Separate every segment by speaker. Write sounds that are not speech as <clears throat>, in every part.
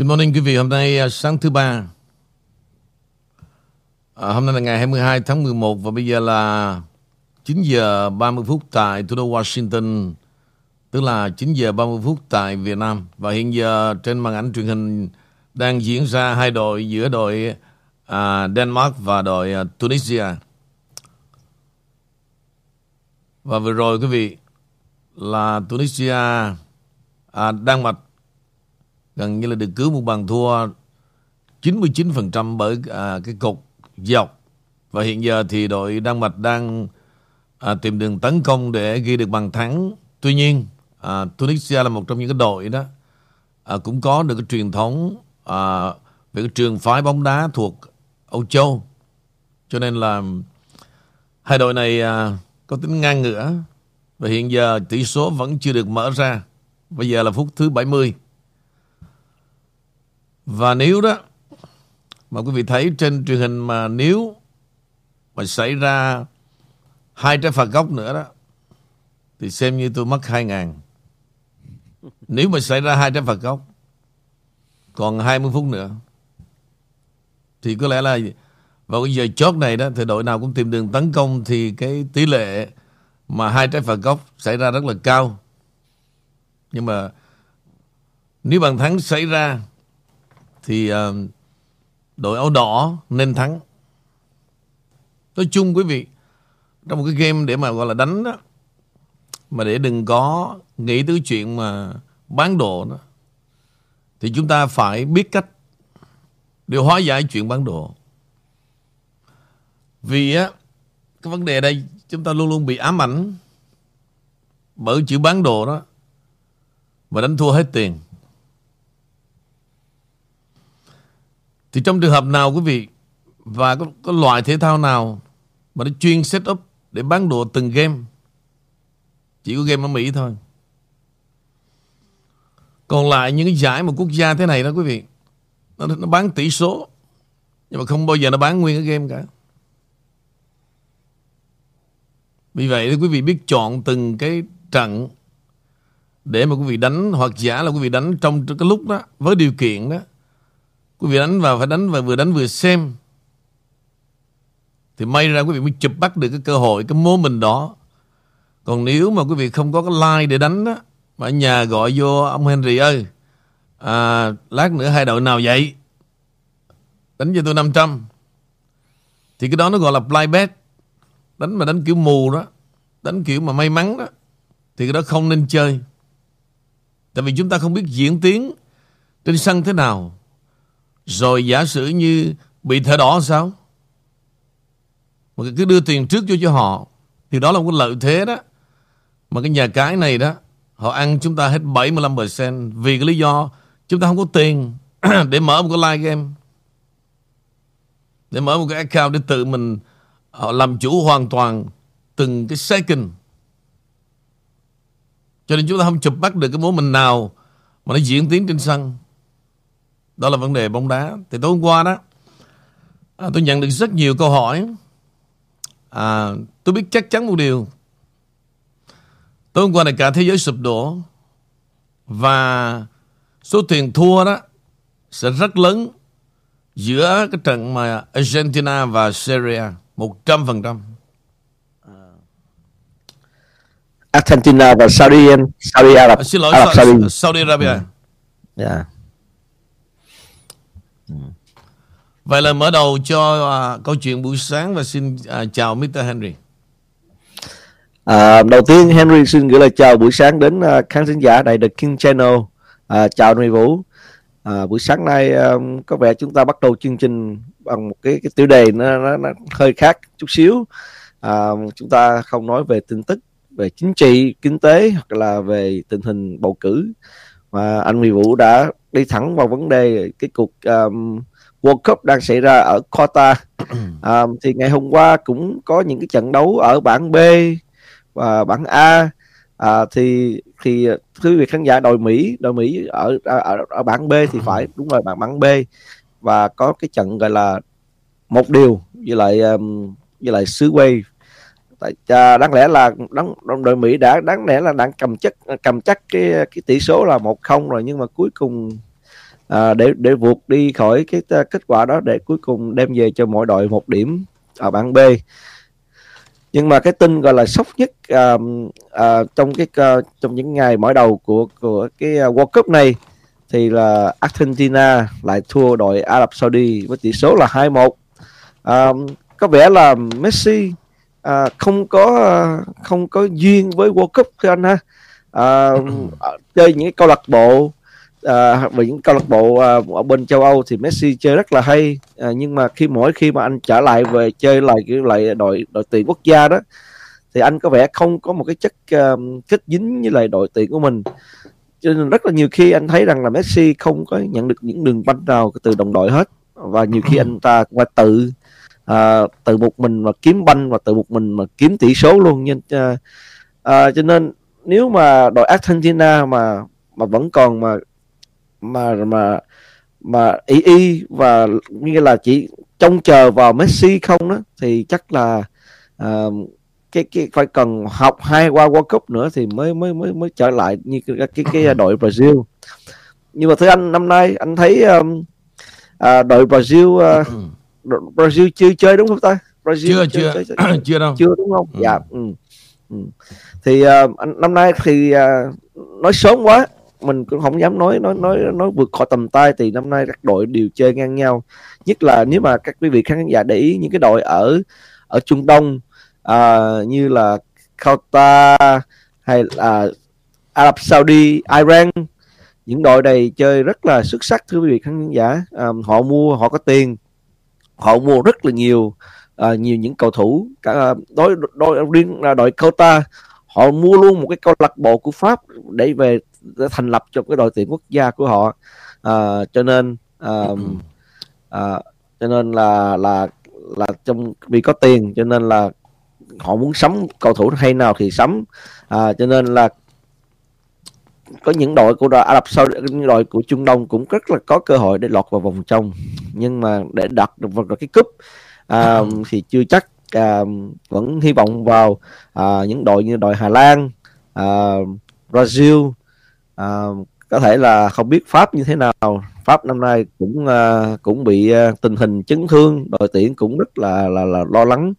Speaker 1: Good morning quý vị, hôm nay à, sáng thứ ba. À, hôm nay là ngày 22 tháng 11 và bây giờ là 9 giờ 30 phút tại thủ đô Washington, tức là 9 giờ 30 phút tại Việt Nam. Và hiện giờ trên màn ảnh truyền hình đang diễn ra hai đội giữa đội à, Denmark và đội à, Tunisia. Và vừa rồi quý vị là Tunisia à, Đan Mạch gần như là được cứu một bàn thua 99% bởi à, cái cột dọc và hiện giờ thì đội Đan Mạch đang à, tìm đường tấn công để ghi được bàn thắng. Tuy nhiên à, Tunisia là một trong những cái đội đó à, cũng có được cái truyền thống à, về cái trường phái bóng đá thuộc Âu Châu cho nên là hai đội này à, có tính ngang ngửa và hiện giờ tỷ số vẫn chưa được mở ra. Bây giờ là phút thứ 70. Và nếu đó, mà quý vị thấy trên truyền hình mà nếu mà xảy ra hai trái phạt góc nữa đó, thì xem như tôi mất hai ngàn. Nếu mà xảy ra hai trái phạt góc còn 20 phút nữa, thì có lẽ là vào cái giờ chót này đó, thì đội nào cũng tìm đường tấn công, thì cái tỷ lệ mà hai trái phạt góc xảy ra rất là cao. Nhưng mà nếu bàn thắng xảy ra thì uh, đội áo đỏ nên thắng. Nói chung quý vị, trong một cái game để mà gọi là đánh đó, mà để đừng có nghĩ tới chuyện mà bán đồ đó, thì chúng ta phải biết cách để hóa giải chuyện bán đồ. Vì á, cái vấn đề đây chúng ta luôn luôn bị ám ảnh bởi chữ bán đồ đó và đánh thua hết tiền. Thì trong trường hợp nào quý vị và có, có loại thể thao nào mà nó chuyên set up để bán đồ từng game chỉ có game ở Mỹ thôi. Còn lại những cái giải một quốc gia thế này đó quý vị nó, nó bán tỷ số nhưng mà không bao giờ nó bán nguyên cái game cả. Vì vậy thì quý vị biết chọn từng cái trận để mà quý vị đánh hoặc giả là quý vị đánh trong cái lúc đó với điều kiện đó quý vị đánh vào phải đánh và vừa đánh vừa xem. Thì may ra quý vị mới chụp bắt được cái cơ hội cái mô mình đó. Còn nếu mà quý vị không có cái like để đánh đó mà ở nhà gọi vô ông Henry ơi à, lát nữa hai đội nào vậy? Đánh cho tôi 500 thì cái đó nó gọi là play bet. Đánh mà đánh kiểu mù đó đánh kiểu mà may mắn đó thì cái đó không nên chơi. Tại vì chúng ta không biết diễn tiến trên sân thế nào rồi giả sử như bị thở đỏ sao? Mà cứ đưa tiền trước vô cho họ, thì đó là một cái lợi thế đó. Mà cái nhà cái này đó, họ ăn chúng ta hết 75% vì cái lý do chúng ta không có tiền <clears throat> để mở một cái live game. Để mở một cái account để tự mình họ làm chủ hoàn toàn từng cái second. Cho nên chúng ta không chụp bắt được cái mối mình nào mà nó diễn tiến trên sân đó là vấn đề bóng đá thì tối hôm qua đó à, tôi nhận được rất nhiều câu hỏi à, tôi biết chắc chắn một điều tối hôm qua này cả thế giới sụp đổ và số tiền thua đó sẽ rất lớn giữa cái trận mà Argentina và Syria 100%.
Speaker 2: Argentina và Saudi Saudi Arab
Speaker 1: À, xin lỗi
Speaker 2: Arab
Speaker 1: Sa-
Speaker 2: Saudi.
Speaker 1: Saudi Arabia.
Speaker 2: Yeah.
Speaker 1: Vậy là mở đầu cho à, câu chuyện buổi sáng và xin à, chào Mr. Henry.
Speaker 2: À, đầu tiên Henry xin gửi lời chào buổi sáng đến uh, khán thính giả đài The King Channel. À, chào anh Vũ. À, buổi sáng nay um, có vẻ chúng ta bắt đầu chương trình bằng một cái cái tiêu đề nó, nó, nó hơi khác chút xíu. À, chúng ta không nói về tin tức về chính trị, kinh tế hoặc là về tình hình bầu cử mà anh Huy Vũ đã đi thẳng vào vấn đề cái cuộc um, World Cup đang xảy ra ở Qatar. À, thì ngày hôm qua cũng có những cái trận đấu ở bảng B và bảng A. À, thì thì quý vị khán giả đội Mỹ đội Mỹ ở ở ở bảng B thì phải đúng rồi bảng bảng B. Và có cái trận gọi là một điều với lại um, với lại xứ Wales tại à, đáng lẽ là đáng, đội Mỹ đã đáng lẽ là đang cầm chắc cầm chắc cái cái tỷ số là một không rồi nhưng mà cuối cùng à, để để vượt đi khỏi cái kết quả đó để cuối cùng đem về cho mỗi đội một điểm ở bảng B. Nhưng mà cái tin gọi là sốc nhất à, à, trong cái uh, trong những ngày mở đầu của của cái World Cup này thì là Argentina lại thua đội Ả Rập Saudi với tỷ số là 2-1 à, có vẻ là Messi à, không có không có duyên với World Cup thưa anh ha. À, <clears throat> chơi những cái câu lạc bộ à, và những câu lạc bộ à, ở bên châu Âu thì Messi chơi rất là hay. À, nhưng mà khi mỗi khi mà anh trở lại về chơi lại cái lại đội đội tuyển quốc gia đó thì anh có vẻ không có một cái chất uh, kết dính với lại đội tuyển của mình. Cho nên rất là nhiều khi anh thấy rằng là Messi không có nhận được những đường banh nào từ đồng đội hết. Và nhiều khi anh ta qua tự à, tự một mình mà kiếm banh và tự một mình mà kiếm tỷ số luôn. Nên à, à, cho nên nếu mà đội Argentina mà mà vẫn còn mà mà mà mà y y và như là chỉ trông chờ vào Messi không đó thì chắc là uh, cái cái phải cần học hai qua World Cup nữa thì mới mới mới mới trở lại như cái cái, cái đội Brazil nhưng mà thưa anh năm nay anh thấy um, à, đội Brazil uh, đội Brazil chưa chơi đúng không ta
Speaker 1: Brazil chưa chưa chơi, chơi, <clears throat> chưa đâu
Speaker 2: chưa đúng không ừ. dạ ừ. Ừ. thì uh, năm nay thì uh, nói sớm quá mình cũng không dám nói nói nói nói vượt khỏi tầm tay thì năm nay các đội đều chơi ngang nhau. Nhất là nếu mà các quý vị khán giả để ý những cái đội ở ở Trung Đông à, như là Qatar hay là Ả Rập Saudi, Iran những đội này chơi rất là xuất sắc thưa quý vị khán giả. À, họ mua họ có tiền họ mua rất là nhiều à, nhiều những cầu thủ. Cả à, đối đối riêng là đội Qatar họ mua luôn một cái câu lạc bộ của Pháp để về để thành lập cho cái đội tuyển quốc gia của họ. À, cho nên à, à, cho nên là là là trong vì có tiền cho nên là họ muốn sắm cầu thủ hay nào thì sắm. À, cho nên là có những đội của đội Ả Rập sau những đội của Trung Đông cũng rất là có cơ hội để lọt vào vòng trong. Nhưng mà để đặt được vào cái cúp à, thì chưa chắc à, vẫn hy vọng vào à, những đội như đội Hà Lan à, Brazil à, có thể là không biết Pháp như thế nào. Pháp năm nay cũng à, cũng bị à, tình hình chấn thương đội tuyển cũng rất là là, là lo lắng.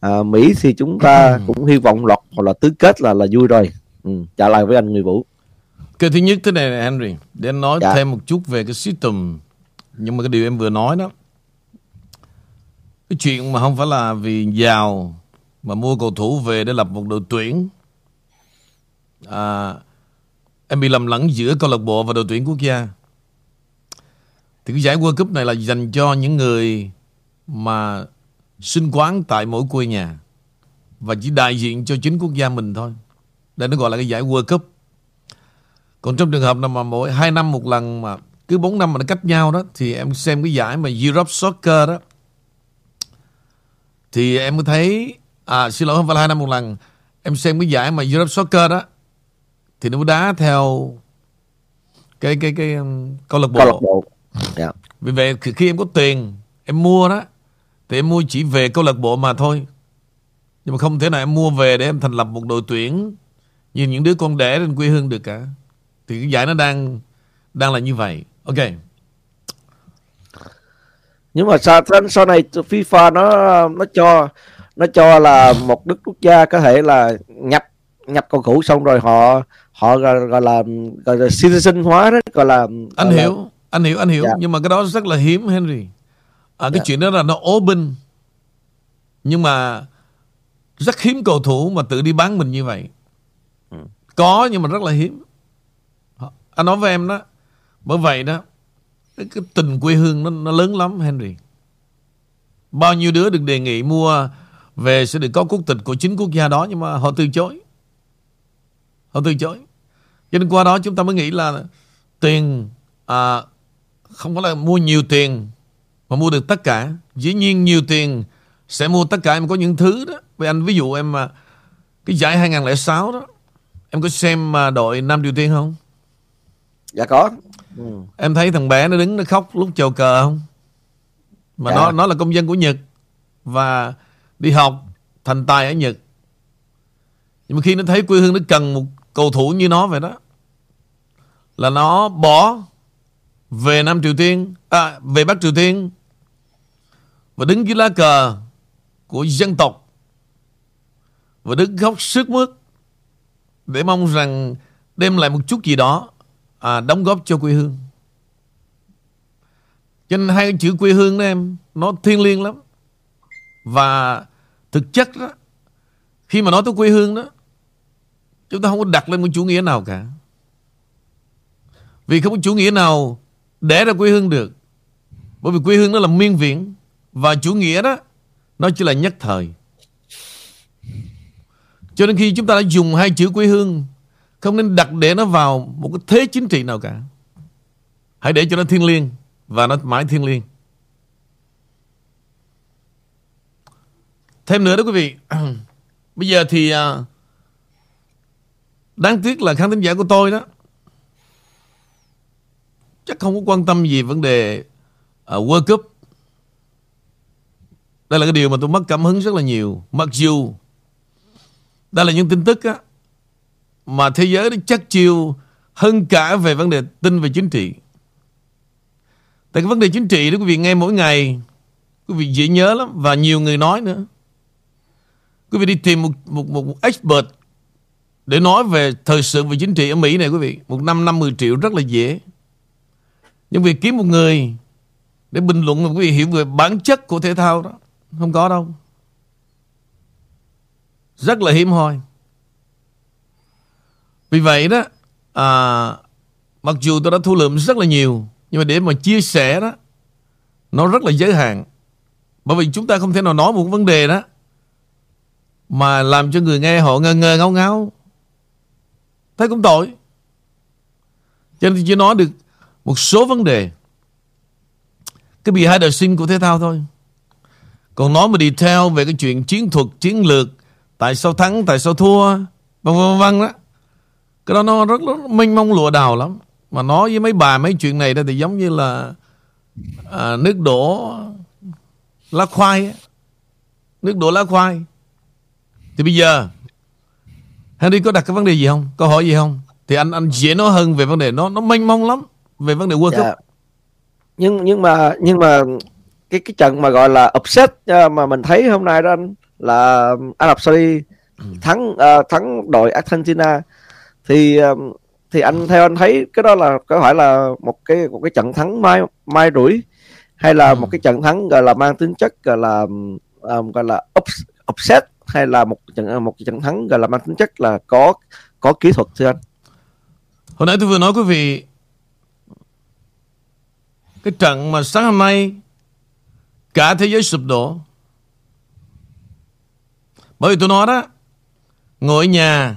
Speaker 2: À, Mỹ thì chúng ta cũng hy vọng lọt hoặc là tứ kết là là vui rồi. Ừ, trả lời với anh người Vũ.
Speaker 1: Cái thứ nhất thế này này Henry để nói dạ. thêm một chút về cái system. Nhưng mà cái điều em vừa nói đó cái chuyện mà không phải là vì giàu mà mua cầu thủ về để lập một đội tuyển. À, em bị lầm lẫn giữa câu lạc bộ và đội tuyển quốc gia thì cái giải World Cup này là dành cho những người mà sinh quán tại mỗi quê nhà và chỉ đại diện cho chính quốc gia mình thôi. Đây nó gọi là cái giải World Cup. Còn trong trường hợp nào mà mỗi hai năm một lần mà cứ 4 năm mà nó cách nhau đó, thì em xem cái giải mà Europe Soccer đó, thì em có thấy à xin lỗi, không phải là hai năm một lần em xem cái giải mà Europe Soccer đó thì nó đá theo cái cái cái um, câu lạc bộ. Câu lạc bộ. Yeah. Dạ. Vì vậy khi em có tiền em mua đó thì em mua chỉ về câu lạc bộ mà thôi. Nhưng mà không thể nào em mua về để em thành lập một đội tuyển như những đứa con đẻ trên quê hương được cả. Thì cái giải nó đang đang là như vậy. Ok.
Speaker 2: Nhưng mà sau sau này FIFA nó nó cho nó cho là một nước quốc gia có thể là nhập nhập cầu thủ xong rồi họ họ gọi, gọi là gọi là citizen hóa đó gọi là
Speaker 1: anh hiểu là... anh hiểu anh hiểu. Dạ. nhưng mà cái đó rất là hiếm Henry. À, cái dạ. chuyện đó là nó open. Nhưng mà rất hiếm cầu thủ mà tự đi bán mình như vậy. Ừ. có nhưng mà rất là hiếm. Anh nói với em đó bởi vậy đó cái, cái tình quê hương nó, nó lớn lắm Henry. Bao nhiêu đứa được đề nghị mua về sẽ được có quốc tịch của chính quốc gia đó nhưng mà họ từ chối. Họ từ chối cho nên qua đó chúng ta mới nghĩ là tiền à, không phải là mua nhiều tiền mà mua được tất cả. Dĩ nhiên nhiều tiền sẽ mua tất cả em có những thứ đó. Vì anh ví dụ em mà cái giải 2006 đó em có xem mà đội Nam Triều Tiên không?
Speaker 2: Dạ có.
Speaker 1: Ừ. Em thấy thằng bé nó đứng nó khóc lúc chào cờ không? Mà dạ. nó nó là công dân của Nhật và đi học thành tài ở Nhật. Nhưng mà khi nó thấy quê hương nó cần một cầu thủ như nó vậy đó là nó bỏ về Nam Triều Tiên, à, về Bắc Triều Tiên và đứng dưới lá cờ của dân tộc và đứng khóc sức mướt để mong rằng đem lại một chút gì đó à, đóng góp cho quê hương. Cho nên hai chữ quê hương đó em nó thiêng liêng lắm. Và thực chất đó khi mà nói tới quê hương đó chúng ta không có đặt lên một chủ nghĩa nào cả. Vì không có chủ nghĩa nào để ra quê hương được. Bởi vì quê hương nó là miên viễn và chủ nghĩa đó nó chỉ là nhất thời. Cho nên khi chúng ta đã dùng hai chữ quê hương không nên đặt để nó vào một cái thế chính trị nào cả. Hãy để cho nó thiêng liêng và nó mãi thiêng liêng. Thêm nữa đó quý vị. <clears throat> Bây giờ thì uh, đáng tiếc là khán thính giả của tôi đó chắc không có quan tâm gì vấn đề uh, World Cup. Đây là cái điều mà tôi mất cảm hứng rất là nhiều. Mặc dù đây là những tin tức á, mà thế giới nó chắc chiêu hơn cả về vấn đề tin về chính trị. Tại cái vấn đề chính trị đó quý vị nghe mỗi ngày quý vị dễ nhớ lắm và nhiều người nói nữa. Quý vị đi tìm một, một, một, một expert để nói về thời sự và chính trị ở Mỹ này quý vị. Một năm 50 triệu rất là dễ. Nhưng việc kiếm một người để bình luận mà quý vị hiểu về bản chất của thể thao đó. Không có đâu. Rất là hiếm hoi. Vì vậy đó, à, mặc dù tôi đã thu lượm rất là nhiều, nhưng mà để mà chia sẻ đó, nó rất là giới hạn. Bởi vì chúng ta không thể nào nói một vấn đề đó mà làm cho người nghe họ ngơ ngơ ngáo ngáo. Thấy cũng tội. Cho nên chỉ nói được một số vấn đề. Cái bị hai đời sinh của thể thao thôi. Còn nói mà detail về cái chuyện chiến thuật, chiến lược, tại sao thắng, tại sao thua, vân vân vân đó. Cái đó nó rất, rất mênh mông lụa đào lắm. Mà nói với mấy bà mấy chuyện này đó thì giống như là à, nước đổ lá khoai Nước đổ lá khoai. Thì bây giờ Henry có đặt cái vấn đề gì không? Câu hỏi gì không? Thì anh anh dễ nói hơn về vấn đề nó nó mênh mông lắm về vấn đề World Cup.
Speaker 2: Dạ. Nhưng nhưng mà nhưng mà cái cái trận mà gọi là upset à, mà mình thấy hôm nay đó anh là Ả Rập Saudi thắng uh, thắng đội Argentina thì uh, thì anh theo anh thấy cái đó là có phải là một cái một cái trận thắng mai mai rủi hay là một cái trận thắng gọi là mang tính chất gọi là um, gọi là upset hay là một trận à, một trận thắng gọi là mang tính chất là có có kỹ thuật thưa anh?
Speaker 1: Hồi nãy tôi vừa nói quý vị cái trận mà sáng hôm nay cả thế giới sụp đổ. Bởi vì tôi nói đó ngồi ở nhà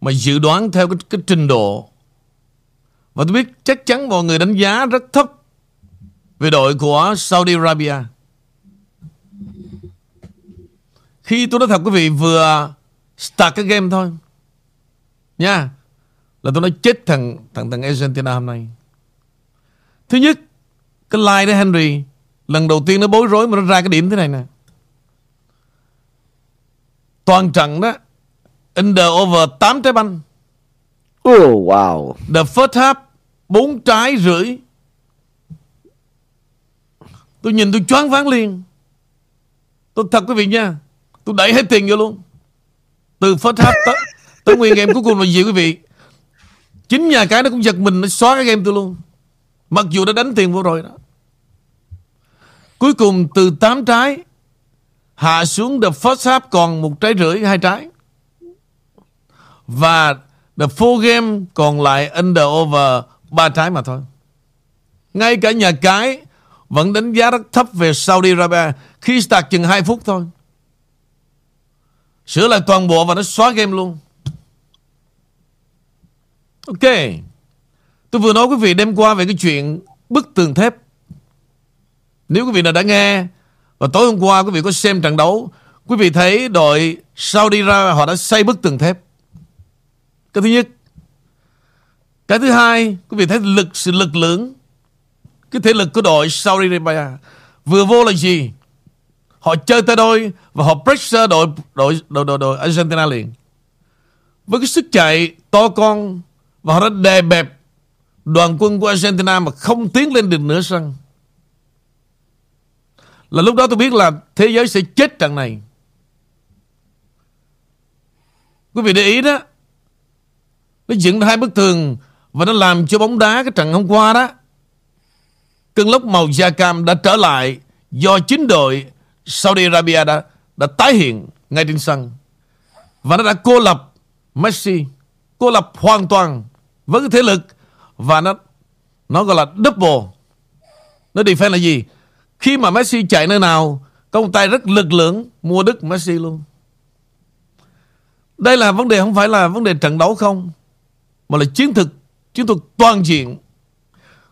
Speaker 1: mà dự đoán theo cái, cái trình độ. Và tôi biết chắc chắn mọi người đánh giá rất thấp về đội của Saudi Arabia. Khi tôi nói thật quý vị vừa start cái game thôi. Nha. Là tôi nói chết thằng thằng thằng Argentina hôm nay. Thứ nhất cái line đó Henry lần đầu tiên nó bối rối mà nó ra cái điểm thế này nè. Toàn trận đó Under over 8 trái banh.
Speaker 2: Oh wow.
Speaker 1: The first half 4 trái rưỡi. Tôi nhìn tôi choáng váng liền. Tôi thật quý vị nha Tôi đẩy hết tiền vô luôn. Từ first half tới, tới nguyên game cuối cùng là gì quý vị? Chính nhà cái nó cũng giật mình Nó xóa cái game tôi luôn. Mặc dù đã đánh tiền vô rồi đó. Cuối cùng từ 8 trái Hạ xuống the first half còn một trái rưỡi hai trái. Và the full game còn lại under over ba trái mà thôi. Ngay cả nhà cái Vẫn đánh giá rất thấp về Saudi Arabia Khi start chừng 2 phút thôi. Sửa lại toàn bộ và nó xóa game luôn. Ok. Tôi vừa nói quý vị đêm qua về cái chuyện bức tường thép. Nếu quý vị nào đã nghe, và tối hôm qua quý vị có xem trận đấu, Quý vị thấy đội Saudi ra họ đã xây bức tường thép. Cái thứ nhất. Cái thứ hai, Quý vị thấy lực, sự lực lượng Cái thể lực của đội Saudi Arabia Vừa vô là gì? Họ chơi tay đôi Và họ pressure đội đội, đội, đội, đội Argentina liền Với cái sức chạy to con Và họ đã đè bẹp đoàn quân của Argentina mà không tiến lên được nửa sân là lúc đó tôi biết là thế giới sẽ chết trận này. Quý vị để ý đó, nó dựng hai bức tường và nó làm cho bóng đá cái trận hôm qua đó cơn lốc màu da cam đã trở lại do chính đội Saudi Arabia đã đã tái hiện ngay trên sân và nó đã cô lập Messi, cô lập hoàn toàn với cái thế lực và nó nó gọi là double. Nó defend là gì? Khi mà Messi chạy nơi nào công tay rất lực lượng mua đức Messi luôn. Đây là vấn đề không phải là vấn đề trận đấu không, mà là chiến thực, chiến thuật toàn diện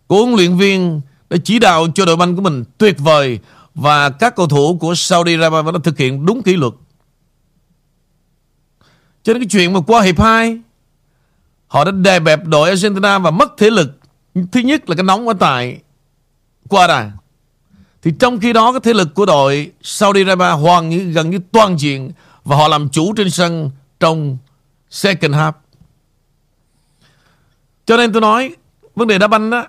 Speaker 1: của huấn luyện viên đã chỉ đạo cho đội banh của mình tuyệt vời và các cầu thủ của Saudi Arabia đã thực hiện đúng kỷ luật. Cho nên cái chuyện mà qua hiệp 2 họ đã đè bẹp đội Argentina và mất thể lực. Thứ nhất là cái nóng ở tại qua đà. Thì trong khi đó, cái thế lực của đội Saudi Arabia hoàn như, gần như toàn diện và họ làm chủ trên sân trong second half. Cho nên tôi nói, vấn đề đá banh đó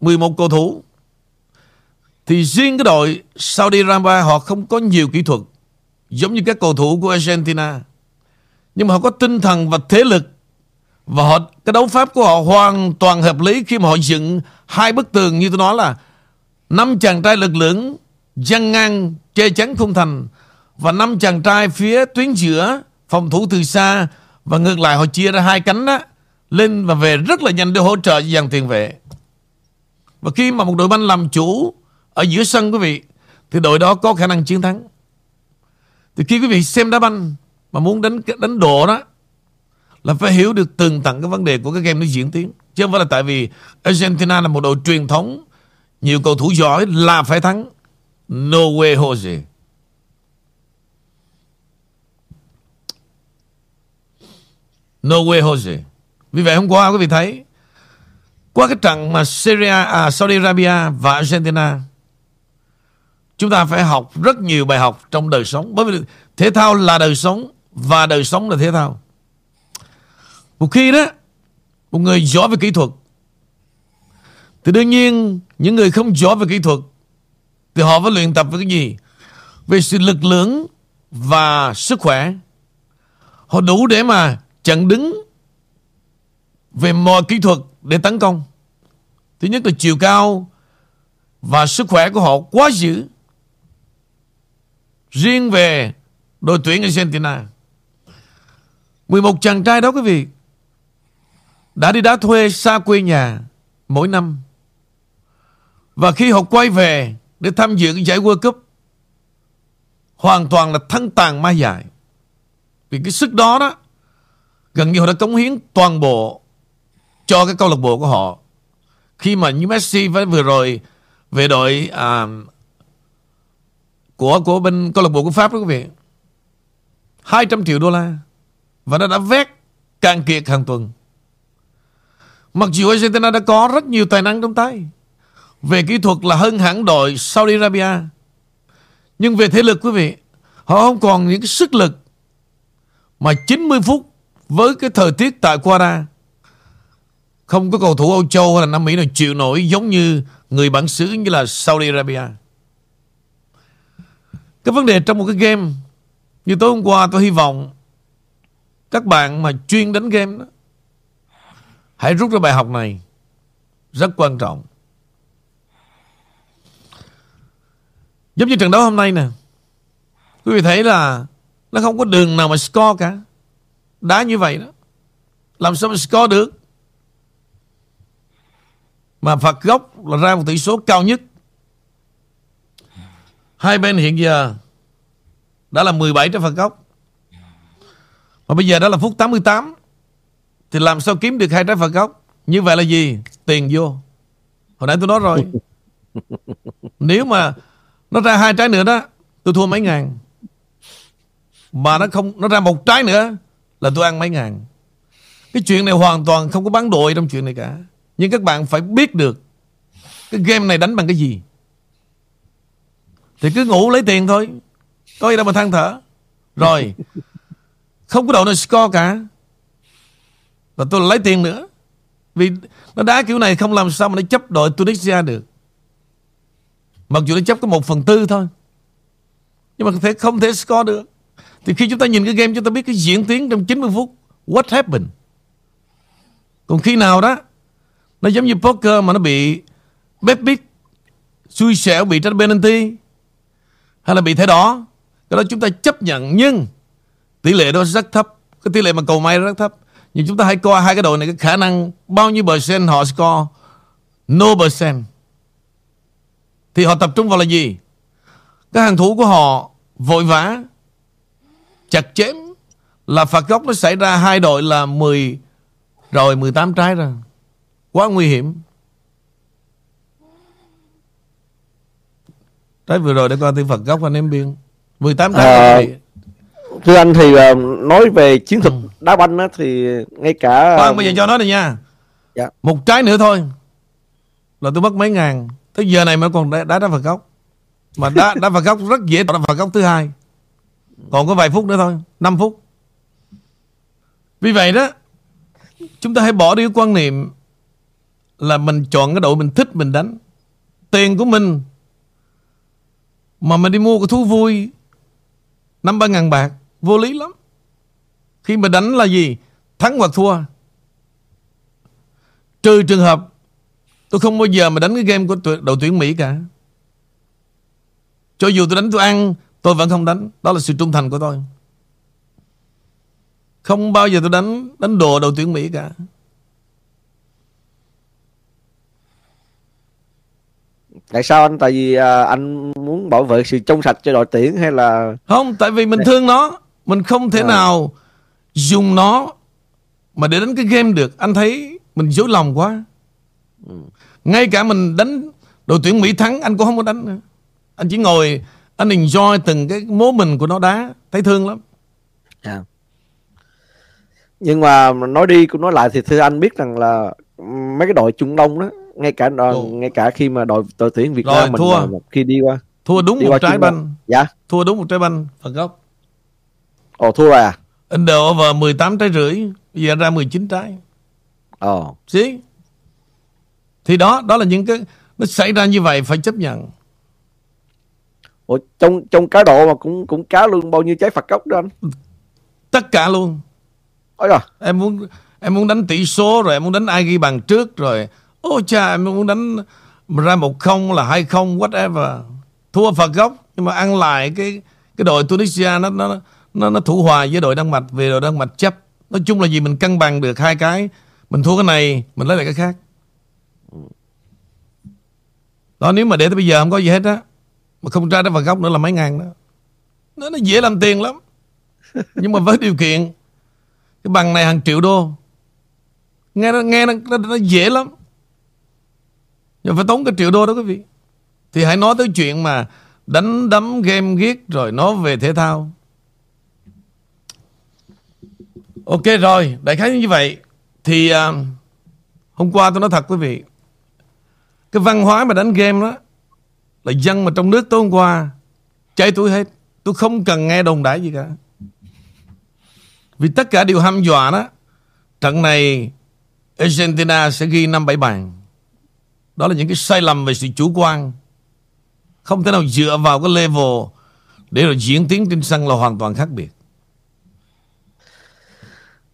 Speaker 1: 11 cầu thủ thì riêng cái đội Saudi Arabia họ không có nhiều kỹ thuật, giống như các cầu thủ của Argentina. Nhưng mà họ có tinh thần và thế lực, và họ, cái đấu pháp của họ hoàn toàn hợp lý khi mà họ dựng hai bức tường như tôi nói là năm chàng trai lực lượng dăng ngang, che chắn khung thành, và năm chàng trai phía tuyến giữa, phòng thủ từ xa, và ngược lại họ chia ra hai cánh đó, lên và về rất là nhanh để hỗ trợ dàn tiền vệ. Và khi mà một đội banh làm chủ ở giữa sân quý vị thì đội đó có khả năng chiến thắng. Thì khi quý vị xem đá banh mà muốn đánh đánh độ đó là phải hiểu được từng tận cái vấn đề của cái game nó diễn tiến. Chứ không phải là tại vì Argentina là một đội truyền thống nhiều cầu thủ giỏi là phải thắng. No way Jose. No way Jose. Vì vậy hôm qua quý vị thấy qua cái trận mà Syria, à, Saudi Arabia và Argentina chúng ta phải học rất nhiều bài học trong đời sống bởi vì thể thao là đời sống và đời sống là thể thao. Một khi đó, một người giỏi về kỹ thuật, thì đương nhiên những người không giỏi về kỹ thuật, thì họ phải luyện tập với cái gì? Về sự lực lượng và sức khỏe. Họ đủ để mà chặn đứng về mọi kỹ thuật để tấn công. Thứ nhất là chiều cao và sức khỏe của họ quá dữ. Riêng về đội tuyển Argentina 11 chàng trai đó quý vị đã đi đá thuê xa quê nhà mỗi năm. Và khi họ quay về để tham dự cái giải World Cup hoàn toàn là thân tàn ma dại. Vì cái sức đó đó gần như họ đã cống hiến toàn bộ cho cái câu lạc bộ của họ. Khi mà như Messi với vừa rồi về đội uh, của của bên câu lạc bộ của Pháp đó quý vị. 200 triệu đô la và nó đã vét càng kiệt hàng tuần. Mặc dù Argentina đã có rất nhiều tài năng trong tay về kỹ thuật là hơn hẳn đội Saudi Arabia. Nhưng về thể lực quý vị, họ không còn những cái sức lực mà 90 phút với cái thời tiết tại Qatar không có cầu thủ Âu Châu hay là Nam Mỹ nào chịu nổi giống như người bản xứ như là Saudi Arabia. Cái vấn đề trong một cái game như tối hôm qua tôi hy vọng các bạn mà chuyên đánh game đó, hãy rút ra bài học này, rất quan trọng. Giống như trận đấu hôm nay nè, Quý vị thấy là Nó không có đường nào mà score cả. Đá như vậy đó, Làm sao mà score được? Mà phạt góc là ra một tỷ số cao nhất. Hai bên hiện giờ Đã là 17 trên phạt góc. Mà bây giờ đó là phút 88 Thì làm sao kiếm được hai trái phạt góc? Như vậy là gì? Tiền vô. Hồi nãy tôi nói rồi. <laughs> Nếu mà Nó ra hai trái nữa đó Tôi thua mấy ngàn. Mà nó không Nó ra một trái nữa Là tôi ăn mấy ngàn. Cái chuyện này hoàn toàn không có bán đội trong chuyện này cả. Nhưng các bạn phải biết được Cái game này đánh bằng cái gì thì cứ ngủ lấy tiền thôi Có gì đâu mà than thở Rồi Không có đội nào score cả Và tôi lấy tiền nữa Vì nó đá kiểu này không làm sao mà nó chấp đội Tunisia được. Mặc dù nó chấp có một phần tư thôi. Nhưng mà thể không thể score được. Thì khi chúng ta nhìn cái game, chúng ta biết cái diễn tiến trong 90 phút. What happened? Còn khi nào đó, nó giống như poker mà nó bị bếp bít, xui xẻo, bị trách penalty hay là bị thế đó, cái đó chúng ta chấp nhận nhưng tỷ lệ đó rất thấp. Cái tỷ lệ mà cầu may rất thấp. Nhưng chúng ta hãy coi hai cái đội này cái khả năng bao nhiêu percent họ score? No percent. Thì họ tập trung vào là gì? Các hàng thủ của họ vội vã chặt chém. Là phạt góc nó xảy ra hai đội là 10 rồi 18 trái rồi quá nguy hiểm. Trái vừa rồi để coi tiếng Phật góc anh em biên. 18 trái
Speaker 2: À, thưa anh thì ờ, nói về chiến thuật đá banh á, thì ngay cả
Speaker 1: Khoan bây giờ cho nói này nha.
Speaker 2: Dạ.
Speaker 1: Một trái nữa thôi Là tôi mất mấy ngàn. Tới giờ này mà còn đá, đá đá Phật góc Mà đá, đá Phật góc rất dễ đá Phật góc thứ hai. Còn có vài phút nữa thôi 5 phút. Vì vậy đó Chúng ta hãy bỏ đi cái quan niệm Là mình chọn cái đội mình thích mình đánh. Tiền của mình mà mình đi mua cái thú vui, Năm ba ngàn bạc, Vô lý lắm. Khi mà đánh là gì? Thắng hoặc thua? Trừ trường hợp Tôi không bao giờ mà đánh cái game của tuyển- đội tuyển Mỹ cả. Cho dù tôi đánh tôi ăn, Tôi vẫn không đánh. Đó là sự trung thành của tôi. Không bao giờ tôi đánh Đánh đồ đội tuyển Mỹ cả.
Speaker 2: Tại sao anh? Tại vì à, anh muốn bảo vệ sự trong sạch cho đội tuyển hay là
Speaker 1: Không tại vì mình thương nó. Mình không thể
Speaker 2: À.
Speaker 1: nào Dùng nó Mà để đánh cái game được. Anh thấy mình dối lòng quá. Ngay cả mình đánh Đội tuyển Mỹ thắng anh cũng không có đánh nữa. Anh chỉ ngồi Anh enjoy từng cái mố mình của nó đá. Thấy thương lắm.
Speaker 2: À. nhưng mà nói đi cũng nói lại thì thưa anh biết rằng là mấy cái đội Trung Đông đó ngay cả đội,
Speaker 1: Ồ.
Speaker 2: ngay cả khi mà đội đội tuyển Việt
Speaker 1: Rồi,
Speaker 2: Nam mình
Speaker 1: thua.
Speaker 2: mà một khi đi qua
Speaker 1: Thua đúng
Speaker 2: đi
Speaker 1: một
Speaker 2: qua
Speaker 1: trái banh.
Speaker 2: Dạ.
Speaker 1: Thua đúng một trái banh Phật gốc
Speaker 2: ồ thua rồi à?
Speaker 1: Ấn Độ over 18 trái rưỡi giờ ra 19 trái.
Speaker 2: Ồ.
Speaker 1: See? Thì đó Đó là những cái Nó xảy ra như vậy phải chấp nhận.
Speaker 2: Ủa, trong trong cá độ mà cũng cũng cá luôn bao nhiêu trái phạt góc đó anh?
Speaker 1: Tất cả luôn.
Speaker 2: Ôi rồi
Speaker 1: Em muốn Em muốn đánh tỷ số Rồi em muốn đánh ai ghi bàn trước Rồi Ôi trời, mình muốn đánh Ra một không là hai không Whatever. Thua phạt gốc Nhưng mà ăn lại cái Cái đội Tunisia nó nó nó, nó thủ hòa với đội Đan Mạch Về đội Đan Mạch chấp. Nói chung là gì mình cân bằng được hai cái. Mình thua cái này Mình lấy lại cái khác. Đó nếu mà để tới bây giờ không có gì hết á Mà không ra đến phạt gốc nữa là mấy ngàn đó. Nó, nó dễ làm tiền lắm. Nhưng mà với điều kiện Cái bằng này hàng triệu đô. Nghe nó, nghe nó, nó, nó dễ lắm. Nhưng phải tốn cái triệu đô đó quý vị. Thì hãy nói tới chuyện mà Đánh đấm game ghiết Rồi nói về thể thao. Ok rồi Đại khái như vậy. Thì uh, Hôm qua tôi nói thật quý vị. Cái văn hóa mà đánh game đó Là dân mà trong nước tối hôm qua Cháy tuổi hết. Tôi không cần nghe đồn đại gì cả. Vì tất cả đều hăm dọa đó Trận này Argentina sẽ ghi 5-7 bàn. Đó là những cái sai lầm về sự chủ quan. Không thể nào dựa vào cái level Để rồi diễn tiến trên sân là hoàn toàn khác biệt.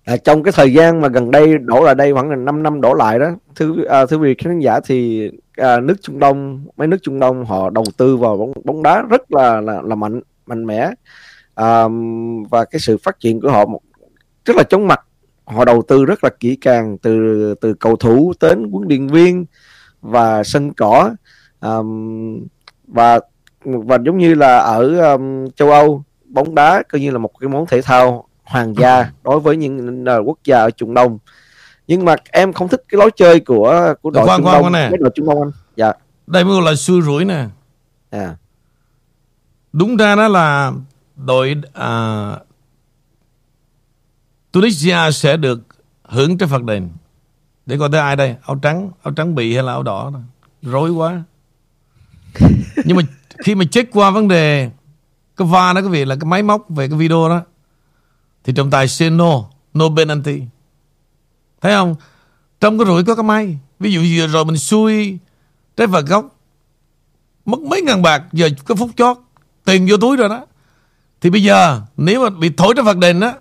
Speaker 2: À, trong cái thời gian mà gần đây đổ lại đây khoảng là 5 năm đổ lại đó thưa à, thưa vị khán giả thì à, nước Trung Đông mấy nước Trung Đông họ đầu tư vào bóng bóng đá rất là là, là mạnh mạnh mẽ. À, và cái sự phát triển của họ một rất là chóng mặt. Họ đầu tư rất là kỹ càng từ từ cầu thủ đến huấn luyện viên và sân cỏ à, và và giống như là ở um, châu Âu bóng đá coi như là một cái món thể thao hoàng gia đối với những uh, quốc gia ở Trung Đông. Nhưng mà em không thích cái lối chơi của của đội
Speaker 1: Khoan,
Speaker 2: Trung
Speaker 1: khoan,
Speaker 2: Đông
Speaker 1: nè.
Speaker 2: đội Trung Đông anh. Dạ.
Speaker 1: Đây mới là xui rủi nè.
Speaker 2: À.
Speaker 1: Đúng ra đó là đội à, Tunisia sẽ được hưởng trái phạt đền. Để coi tới ai đây? Áo trắng, áo trắng bị hay là áo đỏ? Rối quá. Nhưng mà khi mà check qua vấn đề cái va đó cái việc là cái máy móc về cái video đó thì trọng tài say no, no penalty. Thấy không? Trong cái rủi có cái may Ví dụ vừa rồi mình xui Trái phạt góc Mất mấy ngàn bạc Giờ cái phút chót Tiền vô túi rồi đó Thì bây giờ nếu mà bị thổi trái phạt đền á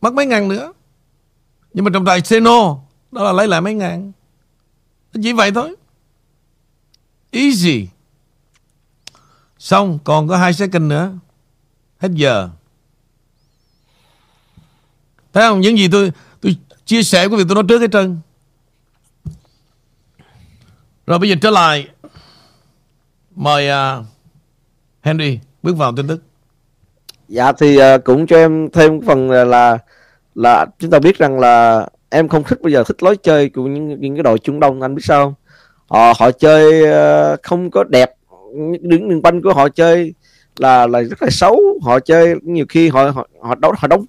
Speaker 1: Mất mấy ngàn nữa Nhưng mà trọng tài Seno đó là lấy lại mấy ngàn. Chỉ vậy thôi. Easy. Xong còn có hai second nữa. Hết giờ. Thấy không? Những gì tôi Tôi chia sẻ của việc tôi nói trước cái trơn. Rồi bây giờ trở lại. Mời uh, Henry bước vào tin tức.
Speaker 2: Dạ thì uh, cũng cho em thêm phần là là chúng ta biết rằng là em không thích bây giờ thích lối chơi của những những cái đội Trung Đông anh biết sao không? Họ họ chơi uh, không có đẹp. Đứng đường banh của họ chơi là là rất là xấu. Họ chơi nhiều khi họ họ, họ đấu họ đóng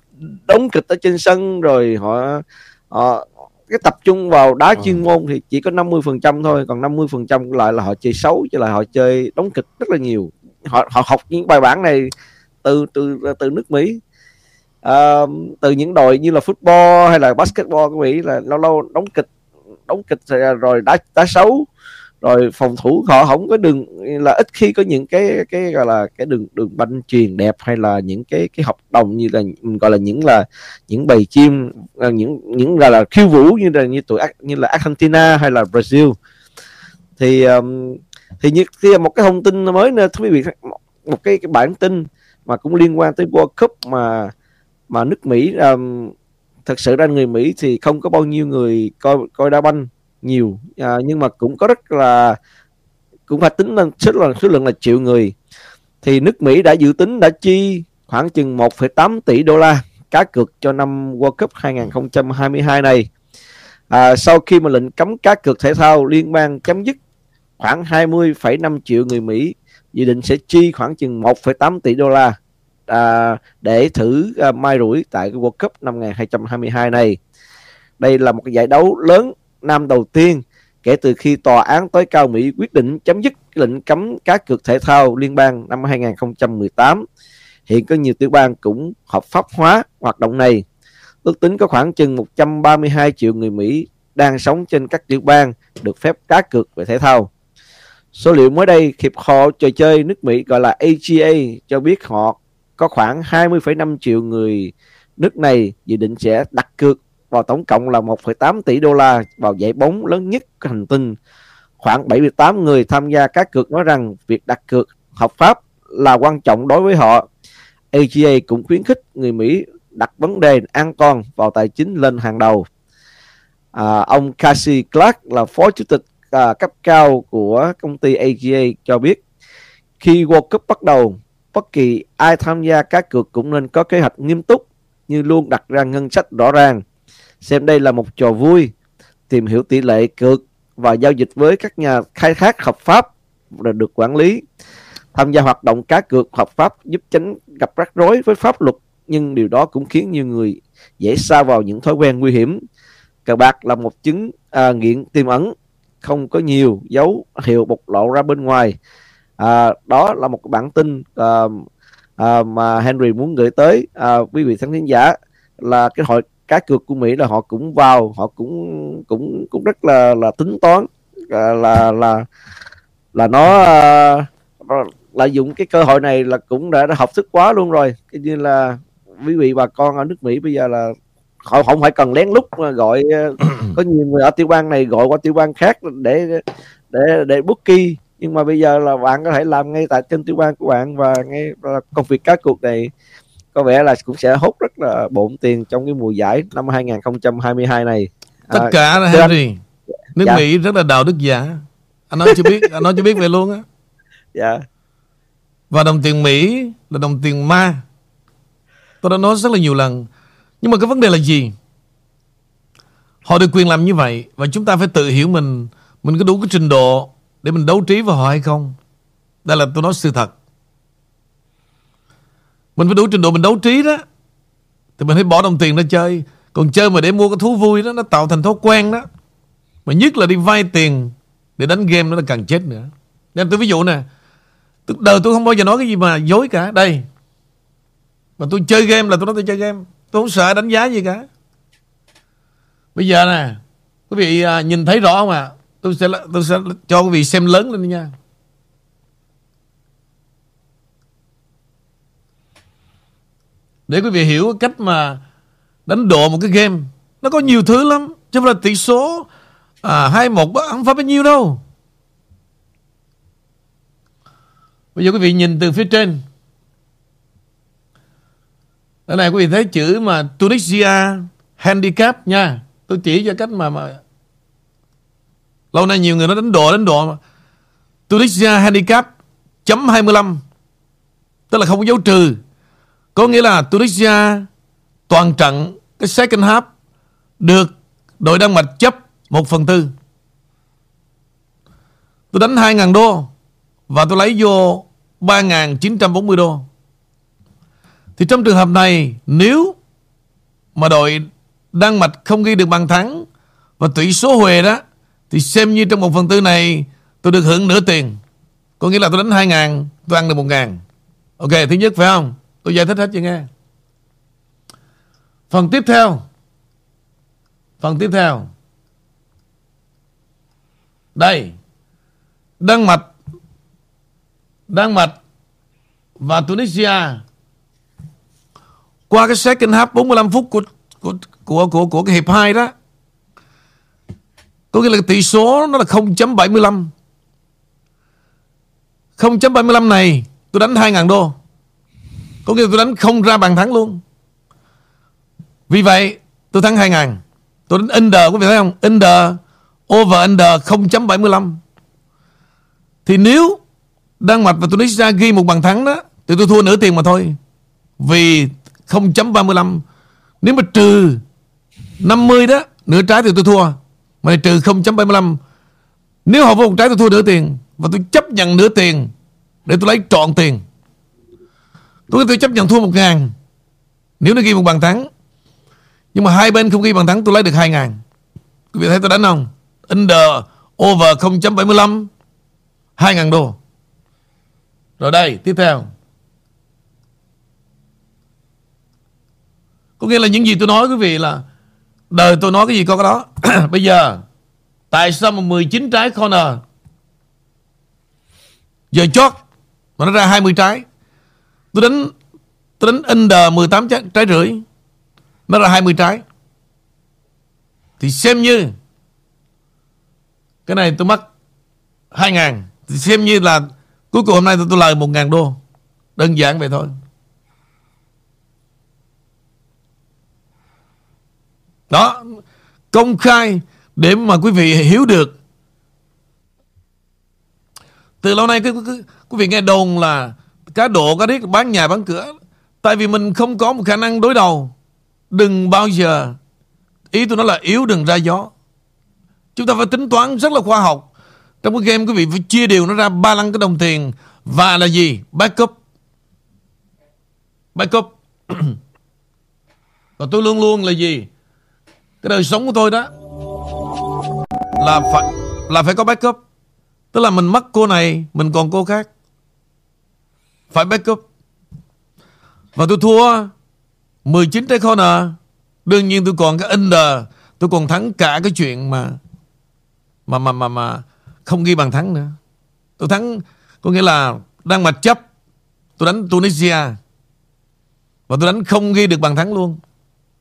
Speaker 2: đóng kịch ở trên sân rồi họ, họ cái tập trung vào đá ừ. chuyên môn thì chỉ có 50 phần trăm thôi. Còn 50 phần trăm lại là họ chơi xấu chứ là họ chơi đóng kịch rất là nhiều. Họ họ học những bài bản này từ từ từ nước Mỹ uh, từ những đội như là football hay là basketball của Mỹ là lâu lâu đóng kịch đóng kịch rồi đá đá xấu. Rồi phòng thủ họ không có đường là ít khi có những cái cái gọi là cái đường đường banh truyền đẹp hay là những cái cái hợp đồng như là gọi là những là những bầy chim à, những những gọi là khiêu vũ như là như tụi như là Argentina hay là Brazil. Thì um, thì như thì một cái thông tin mới nữa thưa quý vị một cái, cái bản tin mà cũng liên quan tới World Cup mà mà nước Mỹ um, thật sự ra người Mỹ thì không có bao nhiêu người coi coi đá banh nhiều. À, nhưng mà cũng có rất là cũng phải tính lên số lượng số lượng là triệu người. Thì nước Mỹ đã dự tính đã chi khoảng chừng 1,8 tỷ đô la cá cược cho năm World Cup 2022 này. À, sau khi mà lệnh cấm cá cược thể thao liên bang chấm dứt khoảng 20,5 triệu người Mỹ dự định sẽ chi khoảng chừng 1,8 tỷ đô la à, để thử à, mai rủi tại cái World Cup năm 2022 này đây là một cái giải đấu lớn năm đầu tiên kể từ khi tòa án tối cao Mỹ quyết định chấm dứt lệnh cấm cá cược thể thao liên bang năm 2018. Hiện có nhiều tiểu bang cũng hợp pháp hóa hoạt động này. Ước tính có khoảng chừng 132 triệu người Mỹ đang sống trên các tiểu bang được phép cá cược về thể thao. Số liệu mới đây, Hiệp hội trò chơi nước Mỹ gọi là AGA cho biết họ có khoảng 20,5 triệu người nước này dự định sẽ đặt cược vào tổng cộng là 1,8 tỷ đô la vào giải bóng lớn nhất hành tinh. Khoảng 78 người tham gia cá cược nói rằng việc đặt cược hợp pháp là quan trọng đối với họ. AGA cũng khuyến khích người Mỹ đặt vấn đề an toàn vào tài chính lên hàng đầu. À, ông Casey Clark là phó chủ tịch à, cấp cao của công ty AGA cho biết khi World Cup bắt đầu, bất kỳ ai tham gia cá cược cũng nên có kế hoạch nghiêm túc như luôn đặt ra ngân sách rõ ràng xem đây là một trò vui, tìm hiểu tỷ lệ cược và giao dịch với các nhà khai thác hợp pháp và được quản lý. Tham gia hoạt động cá cược hợp pháp giúp tránh gặp rắc rối với pháp luật, nhưng điều đó cũng khiến nhiều người dễ xa vào những thói quen nguy hiểm. Cờ bạc là một chứng à, nghiện tiềm ẩn, không có nhiều dấu hiệu bộc lộ ra bên ngoài. À, đó là một bản tin à, à, mà Henry muốn gửi tới. À, quý vị khán giả là cái hội cá cược của Mỹ là họ cũng vào họ cũng cũng cũng rất là là tính toán. Là là là, là nó uh, lợi dụng cái cơ hội này là cũng đã, đã học thức quá luôn rồi. Cái như là quý vị bà con ở nước Mỹ bây giờ là họ không phải cần lén lút mà gọi <clears throat> có nhiều người ở tiểu bang này gọi qua tiểu bang khác để để để bookie nhưng mà bây giờ là bạn có thể làm ngay tại trên tiểu bang của bạn và ngay công việc cá cược này có vẻ là cũng sẽ hút rất là bộn tiền trong cái mùa giải năm 2022 này.
Speaker 1: Tất à, cả là Henry. anh... nước dạ. Mỹ rất là đạo đức giả. Anh nói chưa biết anh nói chưa biết về luôn á.
Speaker 2: Dạ.
Speaker 1: Và đồng tiền Mỹ là đồng tiền ma. Tôi đã nói rất là nhiều lần. Nhưng mà cái vấn đề là gì? Họ được quyền làm như vậy và chúng ta phải tự hiểu mình. Mình có đủ cái trình độ để mình đấu trí với họ hay không? Đây là tôi nói sự thật. Mình phải đủ trình độ mình đấu trí đó. Thì mình phải bỏ đồng tiền ra chơi. Còn chơi mà để mua cái thú vui đó Nó tạo thành thói quen đó. Mà nhất là đi vay tiền Để đánh game nó là càng chết nữa. Nên tôi ví dụ nè Đời tôi không bao giờ nói cái gì mà dối cả. Đây. Mà tôi chơi game là tôi nói tôi chơi game. Tôi không sợ đánh giá gì cả. Bây giờ nè Quý vị à, nhìn thấy rõ không ạ? À? Tôi sẽ tôi sẽ cho quý vị xem lớn lên nha. Để quý vị hiểu cách mà đánh độ một cái game nó có nhiều thứ lắm chứ không là tỷ số à, 2-1 không phải bao nhiêu đâu. Bây giờ quý vị nhìn từ phía trên. Ở này quý vị thấy chữ mà Tunisia handicap nha. Tôi chỉ cho cách mà mà lâu nay nhiều người nó đánh độ đánh độ mà Tunisia handicap chấm 25 tức là không có dấu trừ có nghĩa là Tunisia toàn trận cái second half được đội Đan Mạch chấp 1 phần tư. Tôi đánh 2.000 đô và tôi lấy vô 3.940 đô. Thì trong trường hợp này, nếu mà đội Đan Mạch không ghi được bàn thắng và tỷ số Huề đó thì xem như trong một phần tư này tôi được hưởng nửa tiền. Có nghĩa là tôi đánh 2 ngàn tôi ăn được 1 ngàn Ok, thứ nhất phải không? Tôi giải thích hết cho nghe. Phần tiếp theo Phần tiếp theo Đây Đan Mạch Đan Mạch Và Tunisia Qua cái second half 45 phút của của của của, của cái hiệp 2 đó có nghĩa là tỷ số nó là 0.75 0.75 này, tôi đánh 2.000 đô. Có nghĩa là tôi đánh không ra bàn thắng luôn. Vì vậy, tôi thắng 2 ngàn. Tôi đánh under, quý vị thấy không? Under, Over under 0.75 Thì nếu Đan Mạch và Tunisia ghi một bàn thắng đó, Thì tôi thua nửa tiền mà thôi. Vì 0.35 Nếu mà trừ 50 đó, Nửa trái thì tôi thua. Mà trừ 0.75 Nếu họ vô một trái tôi thua nửa tiền Và tôi chấp nhận nửa tiền Để tôi lấy trọn tiền. Tôi tôi chấp nhận thua một ngàn Nếu nó ghi một bàn thắng. Nhưng mà hai bên không ghi bàn thắng, tôi lấy được hai ngàn. Quý vị thấy tôi đánh không? Under, over 0.75 2 ngàn đô. Rồi đây, tiếp theo. Có nghĩa là những gì tôi nói quý vị là Đời tôi nói cái gì có cái đó. <clears throat> Bây giờ Tại sao mà 19 trái corner? Giờ chót Mà nó ra 20 trái. Tôi đánh Tôi đánh under 18 trái, trái rưỡi nó ra 20 trái. Thì xem như Cái này tôi mất 2 ngàn. Thì xem như là Cuối cùng hôm nay tôi, tôi lời 1 ngàn đô. Đơn giản vậy thôi. Đó Công khai Để mà quý vị hiểu được. Từ lâu nay quý, quý, vị nghe đồn là Cá độ cá điếc bán nhà bán cửa. Tại vì mình không có một khả năng đối đầu. Đừng bao giờ Ý tôi nói là yếu đừng ra gió. Chúng ta phải tính toán rất là khoa học. Trong cái game quý vị phải chia đều nó ra ba lăng cái đồng tiền. Và là gì? Backup. Backup. <clears throat> Và tôi luôn luôn là gì? Cái đời sống của tôi đó Là phải Là phải có backup. Tức là mình mất cô này, Mình còn cô khác. Phải backup. Và tôi thua 19 trái corner. Đương nhiên tôi còn cái under. Tôi còn thắng cả cái chuyện mà Mà mà mà mà Không ghi bàn thắng nữa. Tôi thắng, Có nghĩa là đang mặt chấp. Tôi đánh Tunisia. Và tôi đánh không ghi được bàn thắng luôn.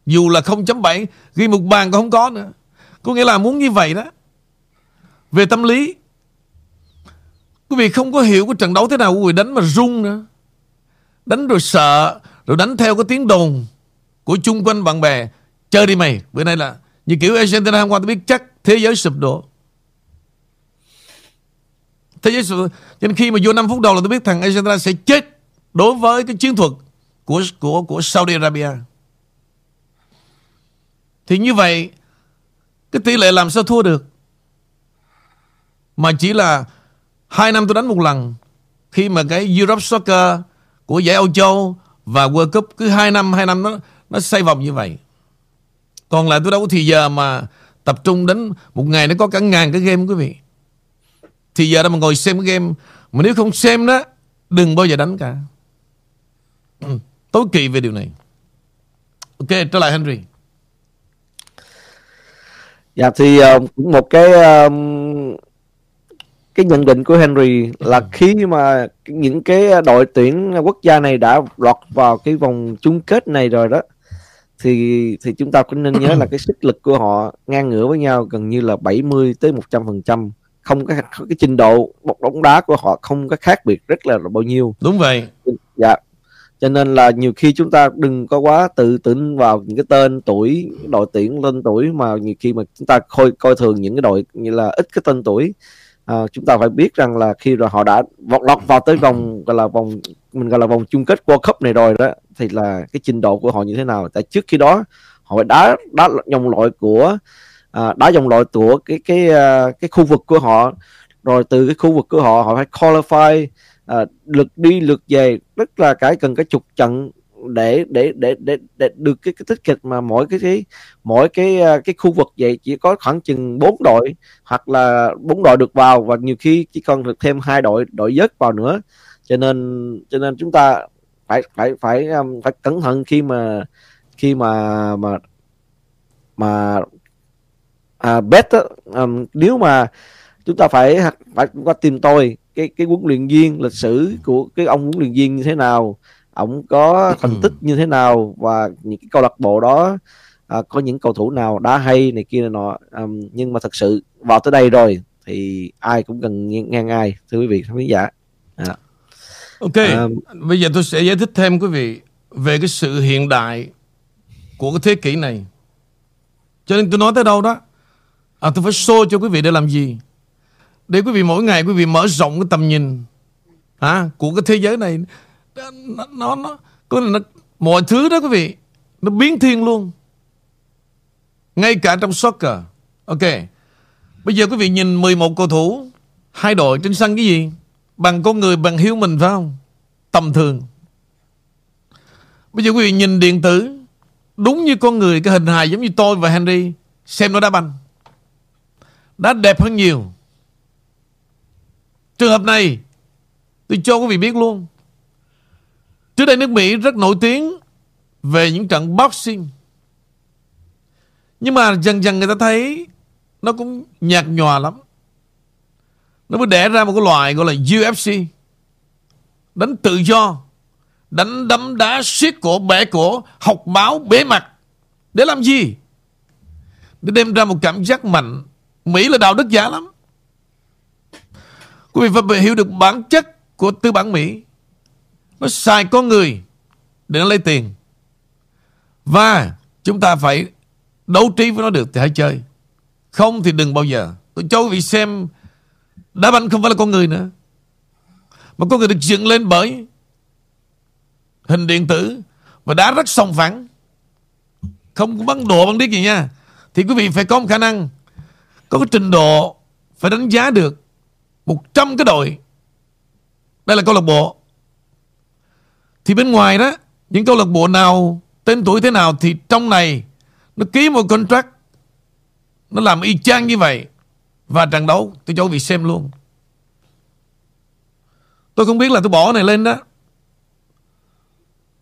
Speaker 1: Dù là 0.7 Ghi một bàn cũng không có nữa. Có nghĩa là muốn như vậy đó. Về tâm lý, Quý vị không có hiểu cái trận đấu thế nào Quý vị đánh mà run nữa. Đánh rồi sợ, Rồi đánh theo cái tiếng đồn của chung quanh bạn bè. Chơi đi mày, bữa nay là như kiểu Argentina hôm qua tôi biết chắc thế giới sụp đổ. Thế giới sụp đổ. Cho nên khi mà vô 5 phút đầu là tôi biết thằng Argentina sẽ chết đối với cái chiến thuật của của của Saudi Arabia thì như vậy cái tỷ lệ làm sao thua được? Mà chỉ là hai năm tôi đánh một lần khi mà cái Europe Soccer của giải Âu Châu và World Cup cứ hai năm hai năm nó nó xoay vòng như vậy. Còn lại tôi đâu có thì giờ mà Tập trung đến một ngày nó có cả ngàn cái game quý vị. Thì giờ đó mà ngồi xem cái game. Mà nếu không xem đó Đừng bao giờ đánh cả. Ừ, Tối kỵ về điều này. Ok trở lại Henry.
Speaker 2: Dạ thì uh, cũng một cái cái nhận định của Henry là khi mà những cái đội tuyển quốc gia này đã lọt vào cái vòng chung kết này rồi đó thì thì chúng ta cũng nên nhớ là cái sức lực của họ ngang ngửa với nhau gần như là 70 tới 100 phần trăm không có cái trình độ một bóng đá của họ không có khác biệt rất là bao nhiêu.
Speaker 1: Đúng vậy.
Speaker 2: Dạ cho nên là nhiều khi chúng ta đừng có quá tự tin vào những cái tên tuổi đội tuyển lên tuổi mà nhiều khi mà chúng ta coi coi thường những cái đội như là ít cái tên tuổi. À, chúng ta phải biết rằng là khi rồi họ đã vọt lọt vào tới vòng gọi là vòng mình gọi là vòng chung kết World Cup này rồi đó thì là cái trình độ của họ như thế nào? Tại trước khi đó họ đã đá đá dòng loại của à, đá dòng loại của cái cái à, cái khu vực của họ. Rồi từ cái khu vực của họ họ phải qualify à, lượt đi lượt về rất là cái cần cái chục trận để để để để để được cái cái tích kịch mà mỗi cái cái mỗi cái ờ, cái khu vực vậy chỉ có khoảng chừng bốn đội hoặc là bốn đội được vào và nhiều khi chỉ còn được thêm hai đội đội dớt vào nữa. Cho nên cho nên chúng ta phải phải phải ờ, phải cẩn thận khi mà khi mà mà mà à, bet um, nếu mà chúng ta phải phải qua tìm tôi cái cái huấn luyện viên lịch sử của cái ông huấn luyện viên như thế nào ông có thành tích như thế nào và những cái câu lạc bộ đó à, có những cầu thủ nào đá hay này kia này nọ. Um, nhưng mà thật sự vào tới đây rồi thì ai cũng cần ngang ai thưa quý vị khán giả. À.
Speaker 1: ok à, bây giờ tôi sẽ giải thích thêm quý vị về cái sự hiện đại của cái thế kỷ này. Cho nên tôi nói tới đâu đó à, tôi phải show cho quý vị để làm gì để quý vị mỗi ngày quý vị mở rộng cái tầm nhìn à, của cái thế giới này nó nó nó, có nó mọi thứ đó quý vị nó biến thiên luôn. Ngay cả trong soccer. Ok. Bây giờ quý vị nhìn 11 cầu thủ hai đội trên sân cái gì? Bằng con người bằng hiếu mình phải không? Tầm thường. Bây giờ quý vị nhìn điện tử đúng như con người cái hình hài giống như tôi và Henry xem nó đá banh. Đá đẹp hơn nhiều trường hợp này, tôi cho quý vị biết luôn Trước đây nước Mỹ rất nổi tiếng về những trận boxing. Nhưng mà dần dần người ta thấy nó cũng nhạt nhòa lắm. Nó mới đẻ ra một cái loại gọi là UFC. Đánh tự do. Đánh đấm đá siết cổ, bẻ cổ, học máu bế mặt. Để làm gì? Để đem ra một cảm giác mạnh. Mỹ là đạo đức giả lắm. Quý vị phải hiểu được bản chất của tư bản Mỹ. Nó xài con người để nó lấy tiền. Và chúng ta phải đấu trí với nó được thì hãy chơi. Không thì đừng bao giờ. Tôi cho quý vị xem, đá banh không phải là con người nữa. Mà con người được dựng lên bởi hình điện tử và đá rất song phẳng. Không có bắn độ bắn điếc gì nha. Thì quý vị phải có một khả năng, có cái trình độ phải đánh giá được 100 cái đội. Đây là câu lạc bộ. Thì bên ngoài đó, Những câu lạc bộ nào, Tên tuổi thế nào thì trong này Nó ký một contract, Nó làm y chang như vậy. Và trận đấu, tôi cho quý vị xem luôn. Tôi không biết là tôi bỏ này lên đó.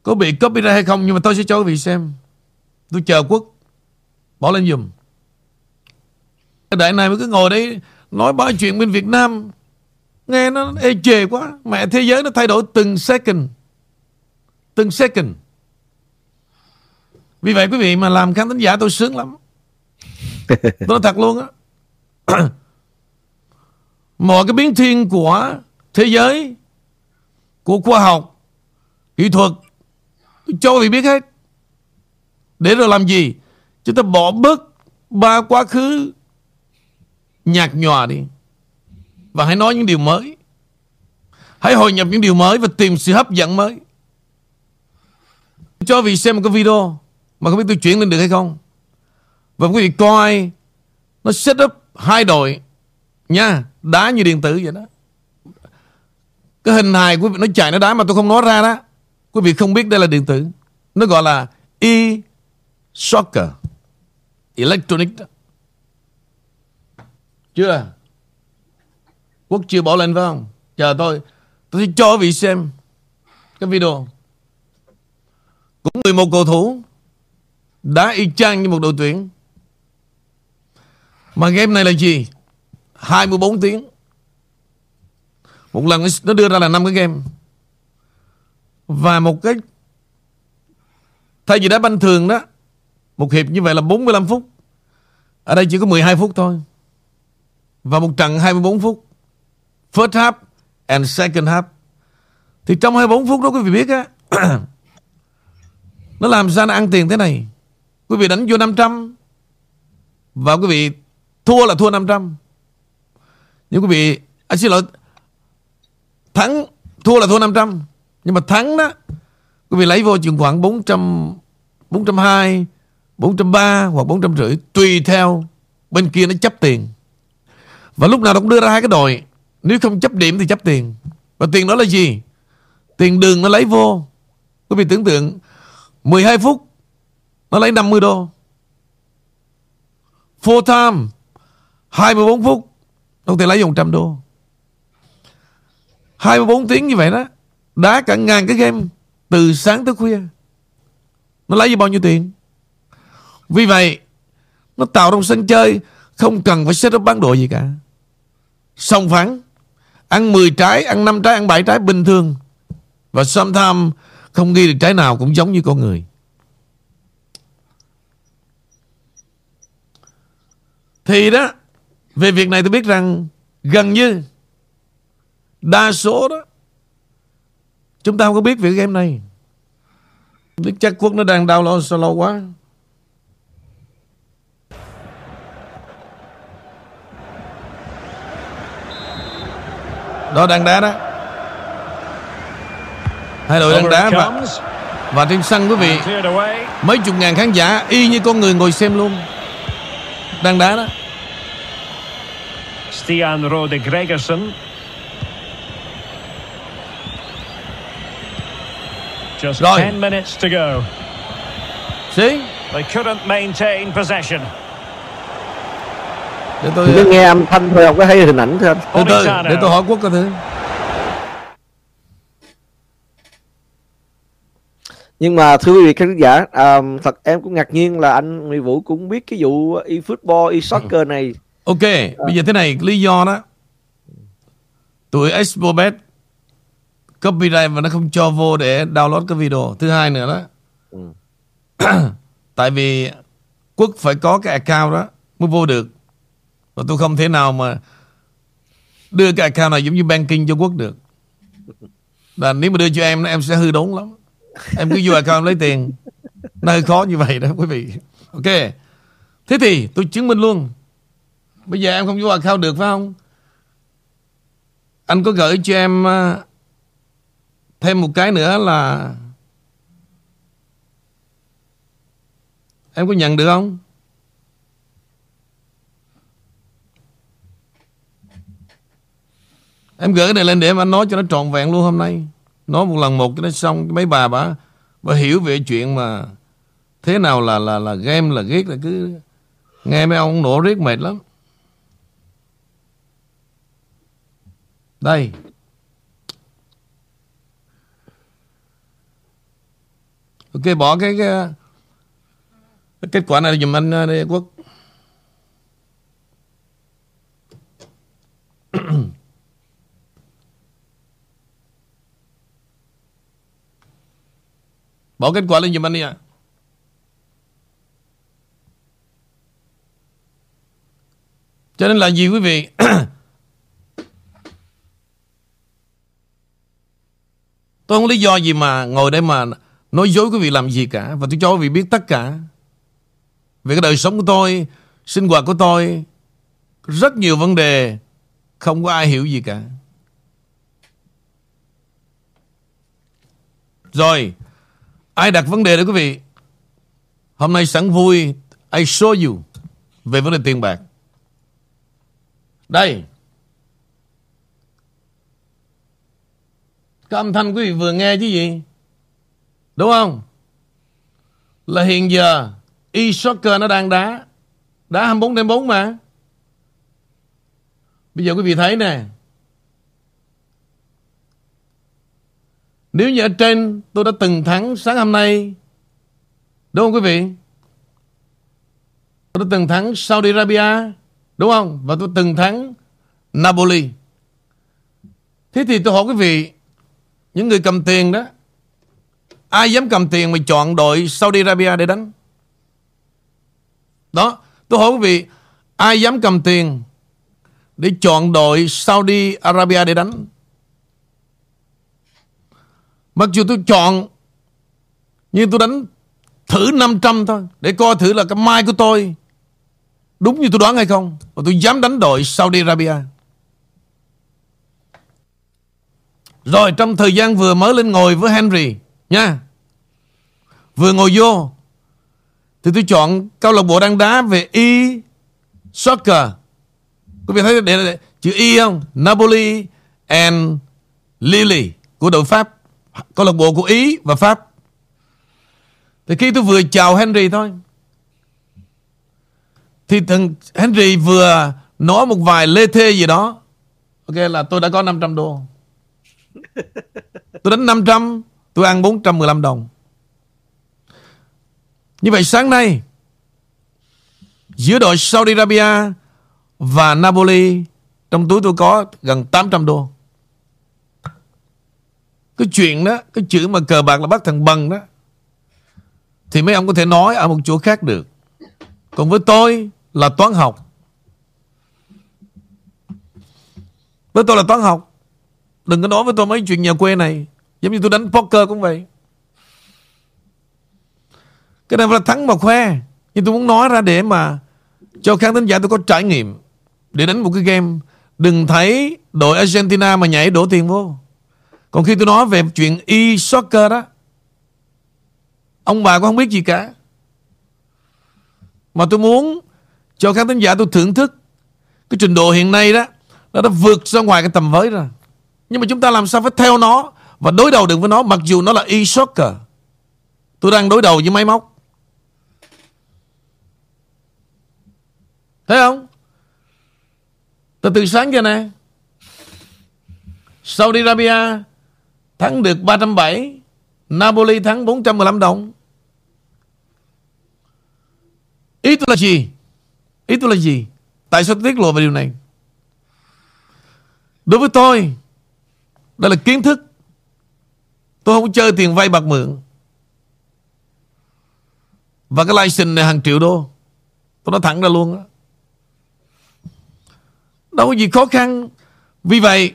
Speaker 1: Có bị copy ra hay không, Nhưng mà tôi sẽ cho quý vị xem. Tôi chờ quốc Bỏ lên dùm Đại này mới cứ ngồi đấy Nói bao chuyện bên Việt Nam. Nghe nó ê chề quá Mẹ thế giới nó thay đổi từng second từng second. Vì vậy quý vị mà làm khán thính giả tôi sướng lắm. <laughs> tôi nói thật luôn á. Mọi cái biến thiên của thế giới, của khoa học, kỹ thuật, cho quý vị biết hết. Để rồi làm gì? Chúng ta bỏ bớt ba quá khứ nhạt nhòa đi. Và hãy nói những điều mới. Hãy hội nhập những điều mới và tìm sự hấp dẫn mới. Cho vị xem một cái video Mà không biết tôi chuyển lên được hay không Và quý vị coi, Nó set up hai đội Nha, Đá như điện tử vậy đó Cái hình hài quý vị, nó chạy, nó đá mà tôi không nói ra đó Quý vị không biết đây là điện tử Nó gọi là e-soccer Electronic đó. Chưa Quốc chưa bỏ lên, phải không Chờ tôi Tôi sẽ cho vị xem Cái video cũng 11 cầu thủ đá y chang như một đội tuyển. Mà game này là gì? 24 tiếng. Một lần nó đưa ra là 5 cái game. Và một cái Thay vì đá banh thường đó, Một hiệp như vậy là 45 phút Ở đây chỉ có 12 phút thôi Và một trận 24 phút First half and second half. Thì trong 24 phút đó quý vị biết á <clears throat> Nó làm sao nó ăn tiền thế này? Quý vị đánh vô 500 Và quý vị Thua là thua 500 Nhưng quý vị à, Xin lỗi Thắng Thua là thua 500 Nhưng mà thắng đó Quý vị lấy vô chừng khoảng 400 420 430 hoặc 450 Tùy theo Bên kia nó chấp tiền. Và lúc nào nó cũng đưa ra hai cái đội nếu không chấp điểm thì chấp tiền. Và tiền đó là gì? Tiền đường nó lấy vô. Quý vị tưởng tượng 12 phút Nó lấy 50 đô. Full time 24 phút Nó có thể lấy 100 đô. 24 tiếng như vậy đó, Đá cả ngàn cái game Từ sáng tới khuya. Nó lấy bao nhiêu tiền? Vì vậy, Nó tạo trong sân chơi Không cần phải set up bán đồ gì cả. Song phẳng. Ăn 10 trái, ăn 5 trái, ăn 7 trái bình thường. Và sometimes Không ghi được trái nào cũng giống như con người. Thì đó Về việc này tôi biết rằng Gần như Đa số đó Chúng ta không có biết về game này. Biết chắc quốc nó đang đau lo sao lâu quá. Đó đang đá đó Hai đội đang đá và, và trên sân quý vị Mấy chục ngàn khán giả Y như con người ngồi xem luôn Đang đá đó
Speaker 3: Stian Rode Gregersen. Just
Speaker 1: Rồi.
Speaker 3: 10 minutes to go.
Speaker 1: See
Speaker 3: They couldn't maintain possession.
Speaker 1: Để tôi
Speaker 2: Cứ nghe âm thanh thôi không có thấy hình ảnh thôi anh.
Speaker 1: Từ từ Để tôi hỏi quốc coi thử.
Speaker 2: Nhưng mà thưa quý vị khán giả à, thật em cũng ngạc nhiên là anh Nguyễn Vũ cũng biết cái vụ e football e soccer này.
Speaker 1: Ok Bây giờ thế này Lý do đó. Tụi Expobet Copyright và nó không cho vô để download cái video. Thứ hai nữa đó.
Speaker 2: Ừ. <clears throat>
Speaker 1: Tại vì Quốc phải có cái account đó Mới vô được và tôi không thể nào mà Đưa cái account này giống như banking cho Quốc được. Là nếu mà đưa cho em Em sẽ hư đốn lắm. Em cứ vô account lấy tiền. Nó hơi khó như vậy đó, quý vị. Ok. Thế thì tôi chứng minh luôn. Bây giờ em không vô account được, phải không? Anh có gửi cho em à, Thêm một cái nữa là Em có nhận được không? Em gửi cái này lên để em anh nói cho nó trọn vẹn luôn hôm nay. Nói một lần một cho nó xong Mấy bà bà Bà hiểu về chuyện mà Thế nào là là là game là ghét là cứ Nghe mấy ông nổ riết mệt lắm. Đây. Ok bỏ cái, cái, cái kết quả này dùm anh ờ, đây Quốc. <clears throat> Bỏ kết quả lên giùm anh đi ạ. Cho nên là gì quý vị? <coughs> Tôi không lý do gì mà ngồi đây mà nói dối quý vị làm gì cả. Và tôi cho quý vị biết tất cả Về cái đời sống của tôi, Sinh hoạt của tôi. Rất nhiều vấn đề Không có ai hiểu gì cả. Rồi Ai đặt vấn đề đó quý vị? Hôm nay sẵn vui, I show you Về vấn đề tiền bạc. Đây. Cái âm thanh quý vị vừa nghe chứ gì? Đúng không? Là hiện giờ, E-soccer nó đang đá. Đá 24 trên 4 mà. Bây giờ quý vị thấy nè. Nếu như ở trên tôi đã từng thắng sáng hôm nay Đúng không quý vị Tôi đã từng thắng Saudi Arabia Đúng không? Và tôi từng thắng Napoli. Thế thì tôi hỏi quý vị, những người cầm tiền đó, ai dám cầm tiền mà chọn đội Saudi Arabia để đánh? Đó, tôi hỏi quý vị, ai dám cầm tiền để chọn đội Saudi Arabia để đánh? Mặc dù tôi chọn Nhưng tôi đánh Thử 500 thôi Để coi thử là cái mai của tôi Đúng như tôi đoán hay không. Và tôi dám đánh đội Saudi Arabia. Rồi trong thời gian vừa mới lên ngồi với Henry Nha Vừa ngồi vô Thì tôi chọn câu lạc bộ đang đá về E Soccer. Quý vị thấy để, để, chữ E không? Napoli and Lille Của đội Pháp câu lạc bộ của Ý và Pháp. Thì khi tôi vừa chào Henry thôi thì thằng Henry vừa nói một vài lê thê gì đó. Ok là tôi đã có 500 đô. Tôi đánh 500, tôi ăn 415 đồng. Như vậy sáng nay giữa đội Saudi Arabia và Napoli trong túi tôi có gần 800 đô. Cái chuyện đó, Cái chữ mà cờ bạc là bắt thằng bằng đó. Thì mấy ông có thể nói ở một chỗ khác được. Còn với tôi là toán học. Với tôi là toán học. Đừng có nói với tôi mấy chuyện nhà quê này. Giống như tôi đánh poker cũng vậy. Cái này là thắng mà khoe. Nhưng tôi muốn nói ra để mà Cho khán thính giả tôi có trải nghiệm. Để đánh một cái game. Đừng thấy đội Argentina mà nhảy đổ tiền vô còn khi tôi nói về chuyện e-soccer đó, Ông bà cũng không biết gì cả. Mà tôi muốn Cho các thính giả tôi thưởng thức Cái trình độ hiện nay đó, Nó đã vượt ra ngoài cái tầm với rồi. Nhưng mà chúng ta làm sao phải theo nó Và đối đầu được với nó, Mặc dù nó là e-soccer Tôi đang đối đầu với máy móc. Thấy không? Từ từ sáng giờ nè. Saudi Arabia Thắng được 307 Napoli thắng 415 đồng. Ý tôi là gì? Ý tôi là gì? Tại sao tôi tiết lộ về điều này? Đối với tôi, Đây là kiến thức. Tôi không chơi tiền vay bạc mượn. Và cái license này hàng triệu đô. Tôi nói thẳng ra luôn đó. Đâu có gì khó khăn. Vì vậy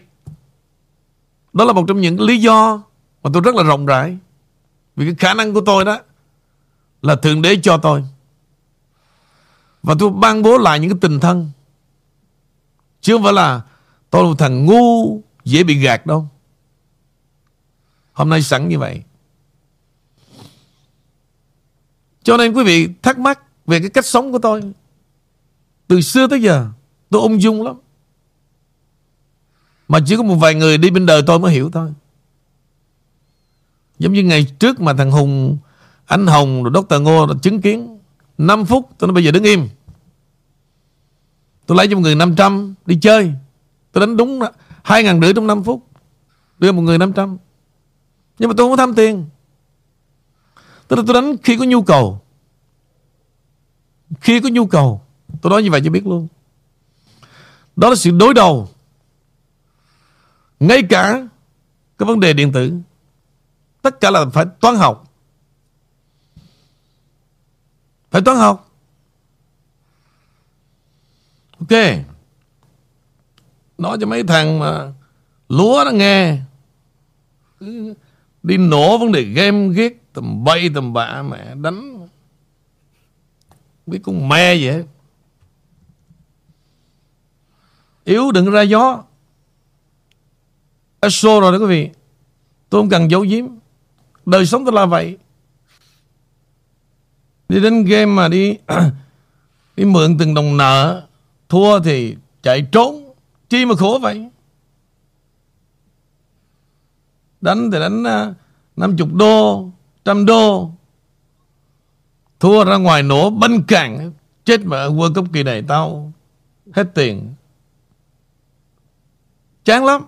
Speaker 1: đó là một trong những lý do mà tôi rất là rộng rãi. Vì cái khả năng của tôi đó là Thượng Đế cho tôi. Và tôi ban bố lại những cái tình thân. Chứ không phải là tôi là một thằng ngu, dễ bị gạt đâu. Hôm nay sẵn như vậy. Cho nên quý vị thắc mắc về cái cách sống của tôi. Từ xưa tới giờ, tôi ung dung lắm. Mà chỉ có một vài người đi bên đời tôi mới hiểu thôi. Giống như ngày trước mà thằng Hùng, Anh Hồng rồi Dr. Ngô là chứng kiến 5 phút tôi nói bây giờ đứng im. Tôi lấy cho một người 500 đi chơi. Tôi đánh đúng 2 ngàn rưỡi trong 5 phút. Đưa một người 500 Nhưng mà tôi không có tham tiền. Tức là tôi đánh khi có nhu cầu. Khi có nhu cầu, Tôi nói như vậy cho biết luôn. Đó là sự đối đầu ngay cả cái vấn đề điện tử, Tất cả là phải toán học. Phải toán học. Ok. Nói cho mấy thằng mà Lúa nó nghe. Đi nổ vấn đề game ghét, Tầm bay, tầm bạ, mẹ đánh. Biết con me vậy. Yếu đừng ra gió show rồi đó quý vị. Tôi không cần giấu giếm. Đời sống tôi là vậy. Đi đến game mà đi <clears throat> Đi mượn từng đồng nợ, Thua thì chạy trốn. Chi mà khổ vậy? Đánh thì đánh à, 50 đô, Trăm đô. Thua ra ngoài nổ banh càng, Chết mà ở World Cup kỳ này tao. Hết tiền. Chán lắm.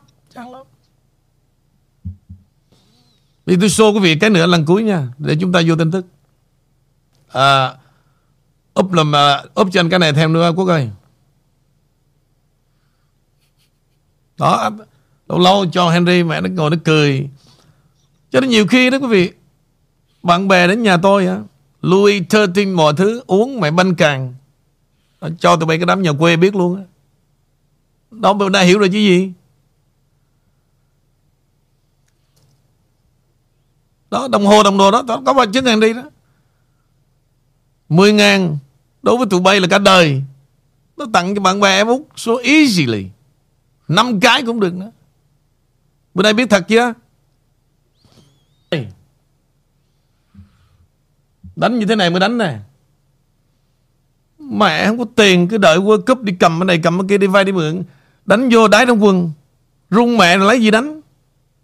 Speaker 1: Vì tôi show quý vị cái nữa lần cuối nha Để chúng ta vô tin tức. À, Úp làm Úp cho anh cái này thêm nữa Quốc ơi. Đó lâu lâu cho Henry mẹ nó ngồi nó cười. Cho nên nhiều khi đó quý vị bạn bè đến nhà tôi á Louis thirteen mọi thứ uống mẹ banh càng. Cho tụi bay cái đám nhà quê biết luôn á. Đó bữa nay hiểu rồi chứ gì? Đó đồng hồ đồng đồ đó, đó có bằng chứng ngàn đi đó. 10 ngàn đối với tụi bay là cả đời. Nó tặng cho bạn bè em út số easily. Năm cái cũng được nữa. Bữa nay biết thật chưa? Đánh như thế này mới đánh nè. Mẹ không có tiền cứ đợi World Cup đi cầm cái này cầm cái kia đi vay đi mượn. Đánh vô đáy trong quần, rung mẹ rồi lấy gì đánh?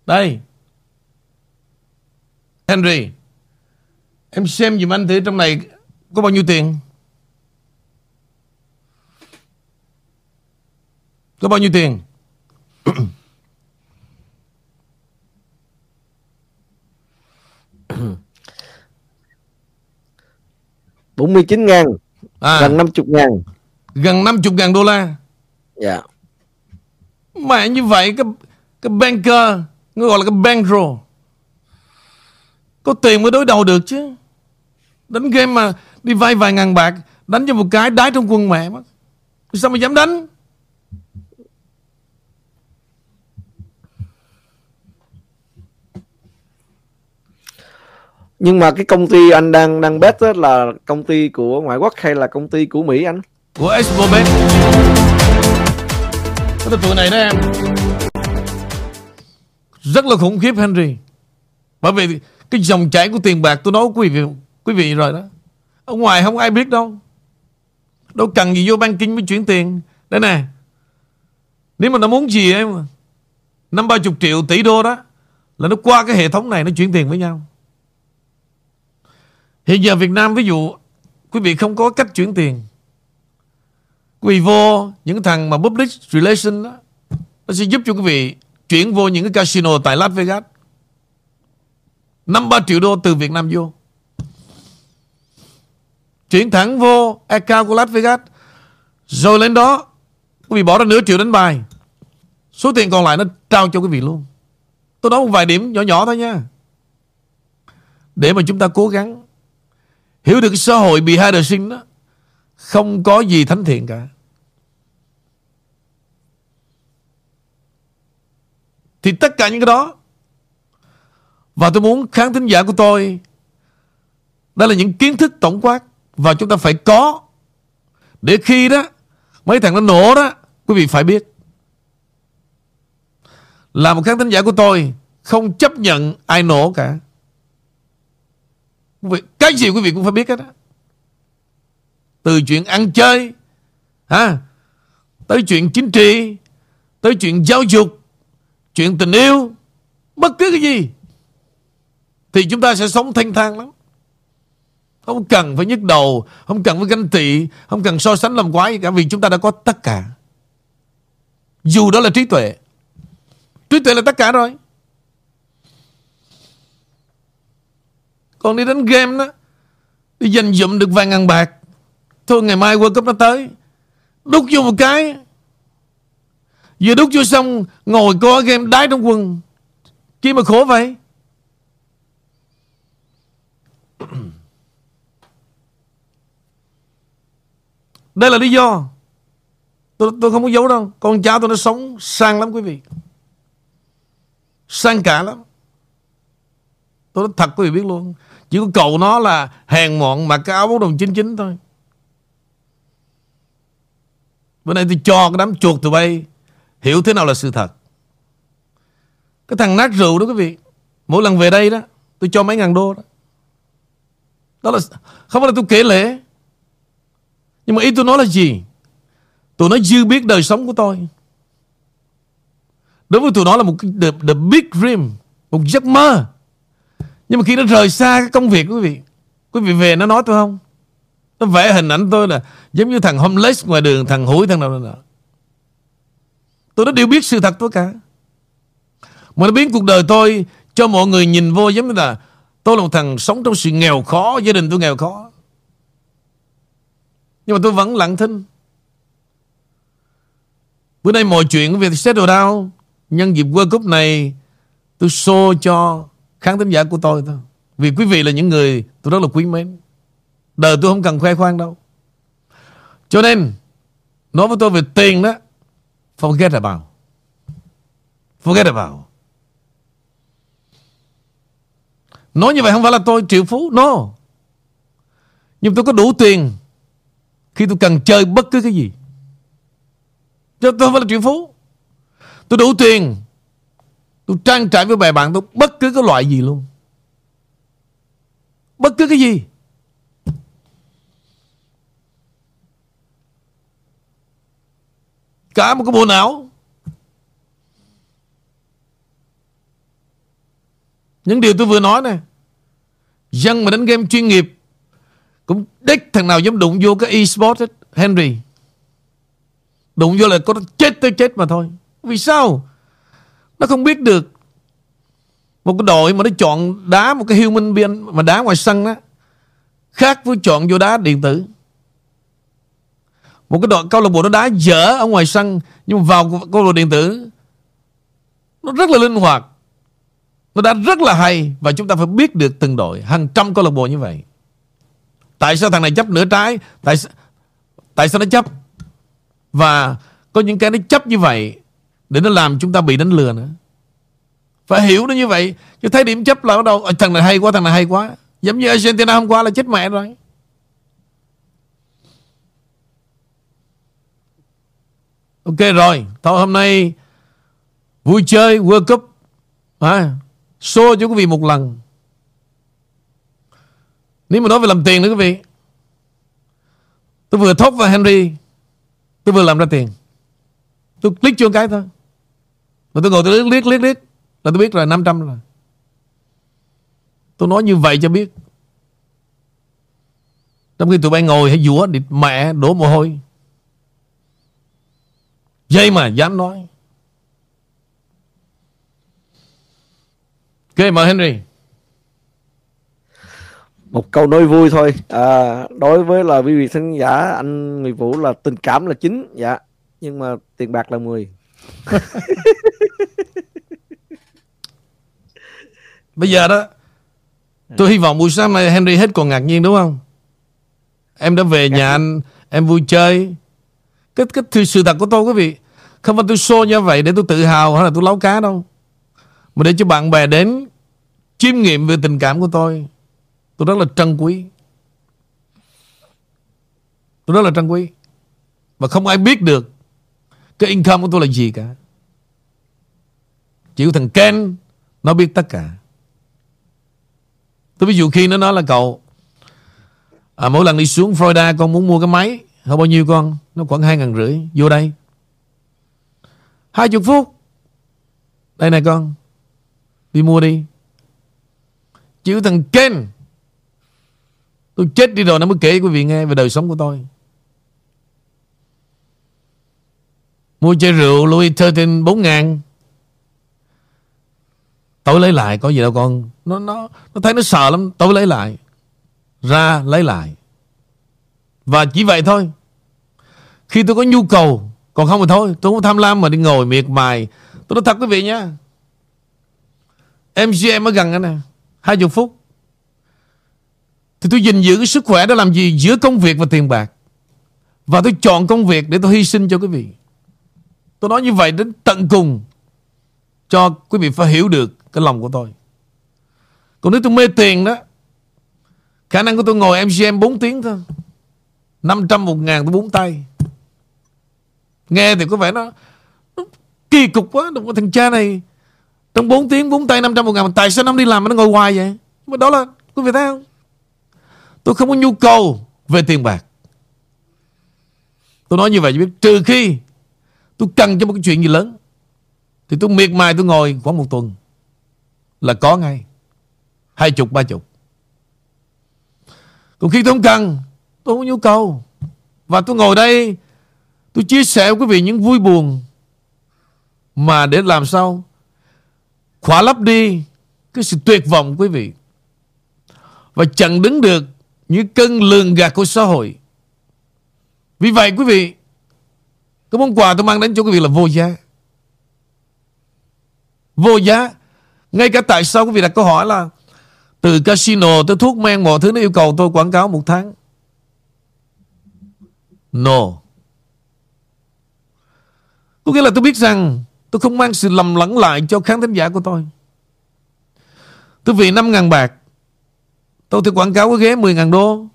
Speaker 1: Đây. Henry Em xem giùm anh thử trong này Có bao nhiêu tiền? Có bao nhiêu tiền? <coughs>
Speaker 2: bốn mươi chín ngàn
Speaker 1: à,
Speaker 2: gần năm chục ngàn.
Speaker 1: Gần 50 ngàn đô la?
Speaker 2: Dạ.
Speaker 1: Mẹ như vậy Cái cái banker Nó gọi là cái bankroll Có tiền mới đối đầu được chứ. Đánh game mà Đi vay vài ngàn bạc Đánh cho một cái đái trong quân mẹ mất. Sao mà dám đánh?
Speaker 2: Nhưng mà cái công ty anh đang đang bet á là công ty của ngoại quốc hay là công ty của Mỹ anh?
Speaker 1: Của Expo Bet. Cái tụi này đó em Rất là khủng khiếp Henry. Bởi vì cái dòng chảy của tiền bạc tôi nói quý vị quý vị rồi đó. Ở ngoài không ai biết đâu. Đâu cần gì vô banking mới chuyển tiền. Đây nè. Nếu mà nó muốn gì em năm ba chục triệu, tỷ đô đó, là nó qua cái hệ thống này nó chuyển tiền với nhau. Hiện giờ Việt Nam ví dụ, quý vị không có cách chuyển tiền. Quý vị vô những thằng mà public relation đó, nó sẽ giúp cho quý vị chuyển vô những cái casino tại Las Vegas. 5-3 triệu đô từ Việt Nam vô. Chuyển thẳng vô account của Las Vegas. Rồi lên đó, Quý vị bỏ ra nửa triệu đánh bài. Số tiền còn lại nó trao cho quý vị luôn. Tôi nói một vài điểm nhỏ nhỏ thôi nha. Để mà chúng ta cố gắng Hiểu được cái xã hội bị hai đời sinh đó, Không có gì thánh thiện cả. Thì tất cả những cái đó và tôi muốn khán thính giả của tôi Đó là những kiến thức tổng quát Và chúng ta phải có. Để khi đó Mấy thằng nó nổ đó Quý vị phải biết. Là một khán thính giả của tôi Không chấp nhận ai nổ cả. Cái gì quý vị cũng phải biết hết đó Từ chuyện ăn chơi ha, Tới chuyện chính trị Tới chuyện giáo dục Chuyện tình yêu Bất cứ cái gì thì chúng ta sẽ sống thanh thang lắm. Không cần phải nhức đầu, Không cần phải ganh tị, Không cần so sánh làm quái gì cả, Vì chúng ta đã có tất cả. Dù đó là trí tuệ. Trí tuệ là tất cả rồi. Còn đi đánh game đó, Đi giành dụm được vài ngàn bạc, Thôi ngày mai World Cup nó tới. Đút vô một cái. Vừa đút vô xong, Ngồi coi game đái trong quần. Chi mà khổ vậy? <clears throat> Đây là lý do Tôi, tôi không có giấu đâu. Con cháu tôi nó sống sang lắm quý vị. Sang cả lắm. Tôi nói thật quý vị biết luôn. Chỉ có cậu nó là hèn mọn Mặc cái áo bóng đồng chín chín thôi. Bữa nay tôi cho cái đám chuột tụi bay Hiểu thế nào là sự thật. Cái thằng nát rượu đó quý vị Mỗi lần về đây đó Tôi cho mấy ngàn đô đó. Đó là Không phải là tôi kể lễ nhưng mà ý tôi nói là gì? Tụi nó dư biết đời sống của tôi. Đối với tụi nó là một cái the, the big dream, một giấc mơ. Nhưng mà khi nó rời xa cái công việc quý vị, quý vị về nó nói tôi không? Nó vẽ hình ảnh tôi là giống như thằng homeless ngoài đường, thằng hủi thằng nào nào. Tôi nó đều biết sự thật tôi cả. Mà nó biến cuộc đời tôi cho mọi người nhìn vô giống như là tôi là một thằng sống trong sự nghèo khó, gia đình tôi nghèo khó. Nhưng mà tôi vẫn lặng thinh Bữa nay mọi chuyện về vị settle down. Nhân dịp World Cup này tôi show cho khán thính giả của tôi thôi. Vì quý vị là những người tôi rất là quý mến. Đời tôi không cần khoe khoang đâu. Cho nên nói với tôi về tiền đó forget about. Forget about. Nói như vậy không phải là tôi triệu phú. No. Nhưng tôi có đủ tiền khi tôi cần chơi bất cứ cái gì. Chứ tôi không phải là triệu phú. Tôi đủ tiền. Tôi trang trải với bè bạn tôi bất cứ cái loại gì luôn. Bất cứ cái gì. Cả một cái bộ não. Những điều tôi vừa nói này. Dân mà đánh game chuyên nghiệp, cũng đích thằng nào dám đụng vô cái esports hết. Henry. Đụng vô là có chết tới chết mà thôi. Vì sao? Nó không biết được một cái đội mà nó chọn đá một cái human being mà đá ngoài sân đó khác với chọn vô đá điện tử. Một cái đội câu lạc bộ nó đá dở ở ngoài sân, nhưng mà vào câu lạc bộ điện tử, nó rất là linh hoạt. Nó đã rất là hay và chúng ta phải biết được từng đội hàng trăm câu lạc bộ như vậy. Tại sao thằng này chấp nửa trái? Tại tại sao nó chấp? Và có những cái nó chấp như vậy để nó làm chúng ta bị đánh lừa nữa. Phải hiểu nó như vậy. Chứ thấy điểm chấp là bắt đâu? Thằng này hay quá, thằng này hay quá. Giống như Argentina hôm qua là chết mẹ rồi. Ok rồi. Thôi hôm nay vui chơi World Cup. À, show cho quý vị một lần. Nếu mà nói về làm tiền nữa quý vị. Tôi vừa thốt vào Henry. Tôi vừa làm ra tiền. Tôi click chưa cái thôi. Mà tôi ngồi tôi liếc liếc liếc liếc là tôi biết rồi 500 rồi. Tôi nói như vậy cho biết. Trong khi tụi bay ngồi hay dũa địt mẹ đổ mồ hôi. Dây mà dám nói. Ok mời Henry.
Speaker 2: Một câu nói vui thôi. À, đối với là quý vị khán giả anh Nguyễn Vũ là tình cảm là chính. Dạ. Nhưng mà tiền bạc là 10. <laughs>
Speaker 1: Bây giờ đó Tôi hy vọng buổi sáng nay Henry hết còn ngạc nhiên đúng không Em đã về nhà anh Em vui chơi Cái, cái sự thật của tôi quý vị Không phải tôi show như vậy để tôi tự hào Hay là tôi lấu cá đâu Mà để cho bạn bè đến Chiêm nghiệm về tình cảm của tôi. Tôi rất là trân quý. Tôi rất là trân quý. Mà không ai biết được Cái income của tôi là gì cả. Chỉ có thằng Ken Nó biết tất cả. Tôi ví dụ khi nó nói là cậu à, Mỗi lần đi xuống Florida con muốn mua cái máy Không bao nhiêu con? Nó khoảng hai ngàn rưỡi Vô đây. Hai chục phút. Đây này con Đi mua đi. Chữ thằng Ken, Tôi chết đi rồi nó mới kể quý vị nghe Về đời sống của tôi. Mua chai rượu Louis Thirteen 4 ngàn. Tôi lấy lại, có gì đâu con. Nó nó nó thấy nó sợ lắm, Tôi lấy lại. Ra lấy lại. Và chỉ vậy thôi. Khi tôi có nhu cầu, Còn không thì thôi, Tôi không tham lam mà đi ngồi miệt mài. Tôi nói thật quý vị nha MGM ở gần anh nè hai chục phút. Thì tôi gìn giữ cái sức khỏe đó làm gì? Giữa công việc và tiền bạc. Và tôi chọn công việc để tôi hy sinh cho quý vị. Tôi nói như vậy đến tận cùng Cho quý vị phải hiểu được cái lòng của tôi. Còn nếu tôi mê tiền đó Khả năng của tôi ngồi MGM 4 tiếng thôi. 500 một ngàn tôi bốn tay. Nghe thì có vẻ nó, nó kỳ cục quá Đừng có thằng cha này. Trong 4 tiếng 4 tay 500 một ngàn Tại sao nó đi làm mà nó ngồi hoài vậy mà Đó là quý vị thấy không Tôi không có nhu cầu về tiền bạc Tôi nói như vậy biết Trừ khi tôi cần cho một cái chuyện gì lớn Thì tôi miệt mài tôi ngồi khoảng một tuần là có ngay. Hai chục, ba chục. Còn khi tôi không cần, tôi không có nhu cầu. Và tôi ngồi đây, tôi chia sẻ với quý vị những vui buồn mà để làm sao khỏa lấp đi cái sự tuyệt vọng quý vị. Và chẳng đứng được những cơn lường gạt của xã hội. Vì vậy quý vị, Cái món quà tôi mang đến cho quý vị là vô giá Vô giá Ngay cả tại sao quý vị đặt câu hỏi là Từ casino tới thuốc men Mọi thứ nó yêu cầu tôi quảng cáo một tháng No Có nghĩa là tôi biết rằng Tôi không mang sự lầm lẫn lại cho khán thính giả của tôi. Tôi vì 5.000 bạc, Tôi thì quảng cáo cái ghế 10.000 đô,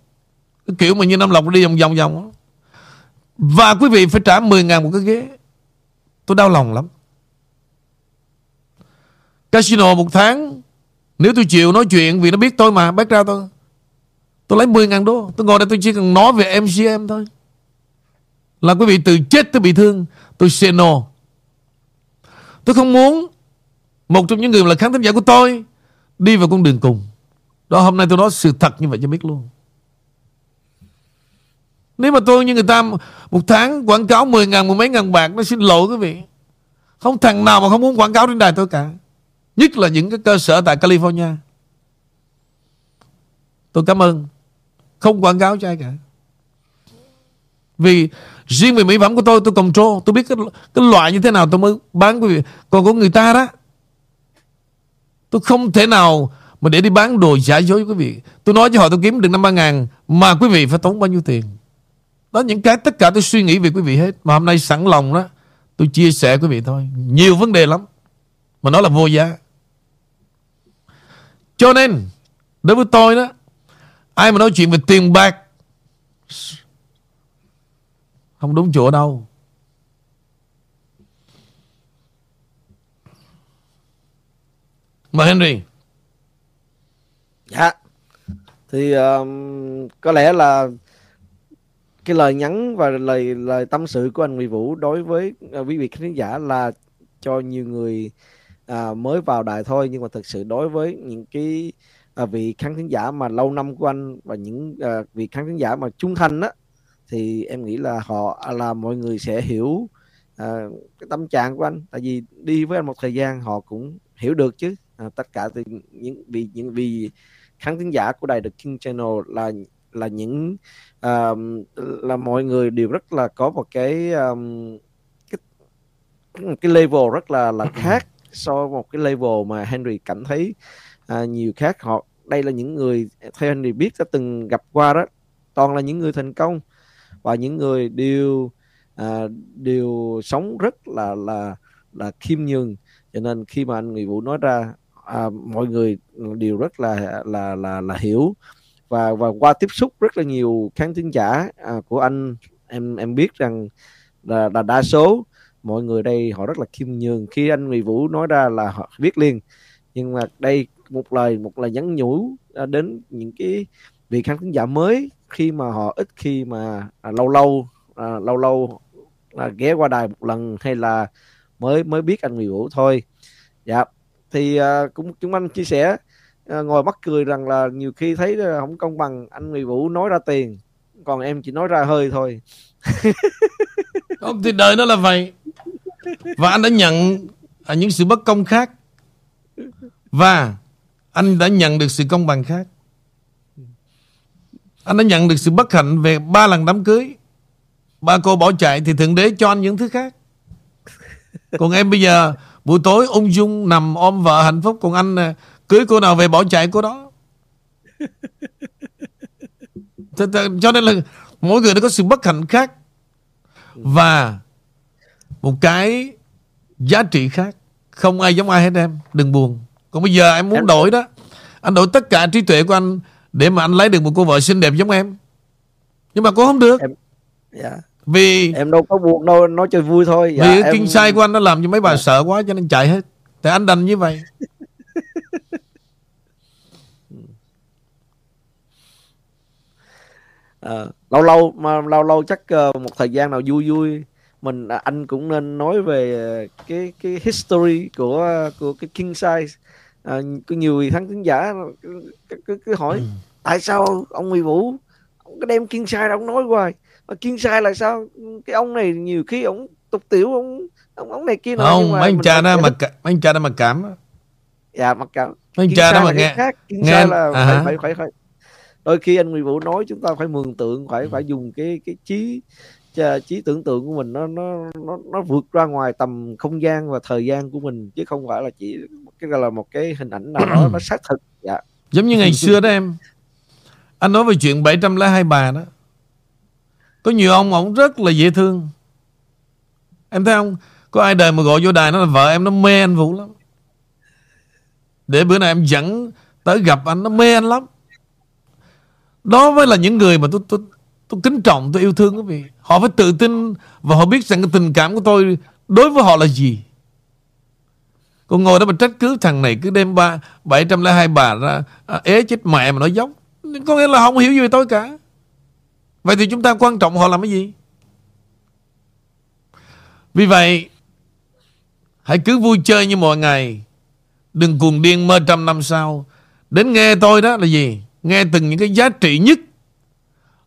Speaker 1: Cái kiểu mà như Nam Lộc đi vòng vòng vòng Và quý vị phải trả 10.000 một cái ghế. Tôi đau lòng lắm. Casino một tháng, Nếu tôi chịu nói chuyện Vì nó biết tôi mà, bác ra tôi. Tôi lấy 10.000 đô, Tôi ngồi đây tôi chỉ cần nói về MCM thôi. Là quý vị từ chết tới bị thương, Tôi say no. Tôi không muốn Một trong những người là khán thính giả của tôi Đi vào con đường cùng. Đó hôm nay tôi nói sự thật như vậy cho biết luôn. Nếu mà tôi như người ta Một tháng quảng cáo 10 ngàn, một mấy ngàn bạc Nó xin lỗi quý vị. Không thằng nào mà không muốn quảng cáo trên đài tôi cả. Nhất là những cái cơ sở tại California. Tôi cảm ơn. Không quảng cáo cho ai cả. Vì riêng về mỹ phẩm của tôi tôi control Tôi biết cái, cái loại như thế nào tôi mới bán quý vị Còn của người ta đó Tôi không thể nào mà để đi bán đồ giả dối quý vị. Tôi nói cho họ tôi kiếm được năm ba ngàn mà quý vị phải tốn bao nhiêu tiền. Đó những cái tất cả tôi suy nghĩ về quý vị hết. Mà hôm nay sẵn lòng đó tôi chia sẻ quý vị thôi. Nhiều vấn đề lắm. Mà nó là vô giá. Cho nên đối với tôi đó ai mà nói chuyện về tiền bạc không đúng chỗ đâu. Mời Henry.
Speaker 2: Dạ. Thì um, có lẽ là cái lời nhắn và lời lời tâm sự của anh Nguyễn Vũ đối với uh, quý vị khán giả là cho nhiều người uh, mới vào đài thôi nhưng mà thực sự đối với những cái uh, vị khán thính giả mà lâu năm của anh và những uh, vị khán thính giả mà trung thành á thì em nghĩ là họ là mọi người sẽ hiểu uh, cái tâm trạng của anh. Tại vì đi với anh một thời gian họ cũng hiểu được chứ. À, tất cả từ những vì những vì khán thính giả của đài The King Channel là là những uh, là mọi người đều rất là có một cái um, cái cái level rất là là <coughs> khác so với một cái level mà Henry cảm thấy uh, nhiều khác. Họ đây là những người theo Henry biết đã từng gặp qua đó. Toàn là những người thành công và những người đều à, đều sống rất là là là khiêm nhường. Cho nên khi mà anh Nguyễn Vũ nói ra à, mọi người đều rất là là là là hiểu. Và và qua tiếp xúc rất là nhiều khán thính giả à, của anh em em biết rằng là, là đa số mọi người đây họ rất là khiêm nhường. Khi anh Nguyễn Vũ nói ra là họ biết liền. Nhưng mà đây một lời một lời nhắn nhủ à, đến những cái vị khán thính giả mới khi mà họ ít khi mà à, lâu lâu à, lâu lâu à, ghé qua đài một lần hay là mới mới biết anh Nguyễn Vũ thôi. Dạ thì à, cũng chúng anh chia sẻ à, ngồi mắc cười rằng là nhiều khi thấy à, không công bằng anh Nguyễn Vũ nói ra tiền còn em chỉ nói ra hơi thôi. <laughs>
Speaker 1: Không thì đời nó là vậy. Và anh đã nhận à, những sự bất công khác. Và anh đã nhận được sự công bằng khác anh đã nhận được sự bất hạnh về ba lần đám cưới. Ba cô bỏ chạy thì thượng đế cho anh những thứ khác. Còn em bây giờ Buổi tối ung dung nằm ôm vợ hạnh phúc Còn anh à, cưới cô nào về bỏ chạy cô đó. Cho nên là Mỗi người nó có sự bất hạnh khác Và Một cái Giá trị khác. Không ai giống ai hết em Đừng buồn. Còn bây giờ em muốn đổi đó. Anh đổi tất cả trí tuệ của anh Để mà anh lấy được một cô vợ xinh đẹp giống em. Nhưng mà cô không được. Em.
Speaker 2: Dạ. Vì em đâu có buộc đâu nói chơi vui thôi.
Speaker 1: Dạ, vì cái em... kinh sai của anh nó làm cho mấy bà dạ. sợ quá cho nên chạy hết. Thì anh đành như vậy.
Speaker 2: À, <laughs> lâu lâu mà lâu lâu chắc uh, một thời gian nào vui vui mình à, anh cũng nên nói về cái cái history của của cái king size à, có nhiều thắng khán giả cứ, cứ, cứ hỏi ừ. tại sao ông Huy Vũ ông cái đem king size ông nói hoài? Mà kiên sai là sao? Cái ông này nhiều khi ông tục tiểu ông ông ông này kia
Speaker 1: không mấy anh cha đó mà mấy anh cha đó mà cảm
Speaker 2: dạ mặc cảm.
Speaker 1: Mấy anh cha đó mà nghe
Speaker 2: khác kiên nghe sai là à phải, phải, phải phải. Đôi khi anh Nguyễn Vũ nói chúng ta phải mường tượng phải phải dùng cái cái trí trí tưởng tượng của mình nó nó nó nó vượt ra ngoài tầm không gian và thời gian của mình chứ không phải là chỉ cái là một cái hình ảnh nào đó nó <coughs> xác thực. Dạ.
Speaker 1: Giống như ngày xưa đó em Anh nói về chuyện 702 bà đó. Có nhiều ông ông rất là dễ thương. Em thấy không? Có ai đời mà gọi vô đài nó là vợ em nó mê anh Vũ lắm. Để bữa nay em dẫn Tới gặp anh nó mê anh lắm. Đó mới là những người mà tôi tôi tôi kính trọng tôi yêu thương quý vị. Họ phải tự tin Và họ biết rằng cái tình cảm của tôi Đối với họ là gì. Còn ngồi đó mà trách cứ thằng này cứ đem ba 702 bà ra à, ế chết mẹ mà nói dốc. Có nghĩa là không hiểu gì về tôi cả. Vậy thì chúng ta quan trọng họ làm cái gì? Vì vậy Hãy cứ vui chơi như mọi ngày. Đừng cuồng điên mơ trăm năm sau. Đến nghe tôi đó là gì? Nghe từng những cái giá trị nhất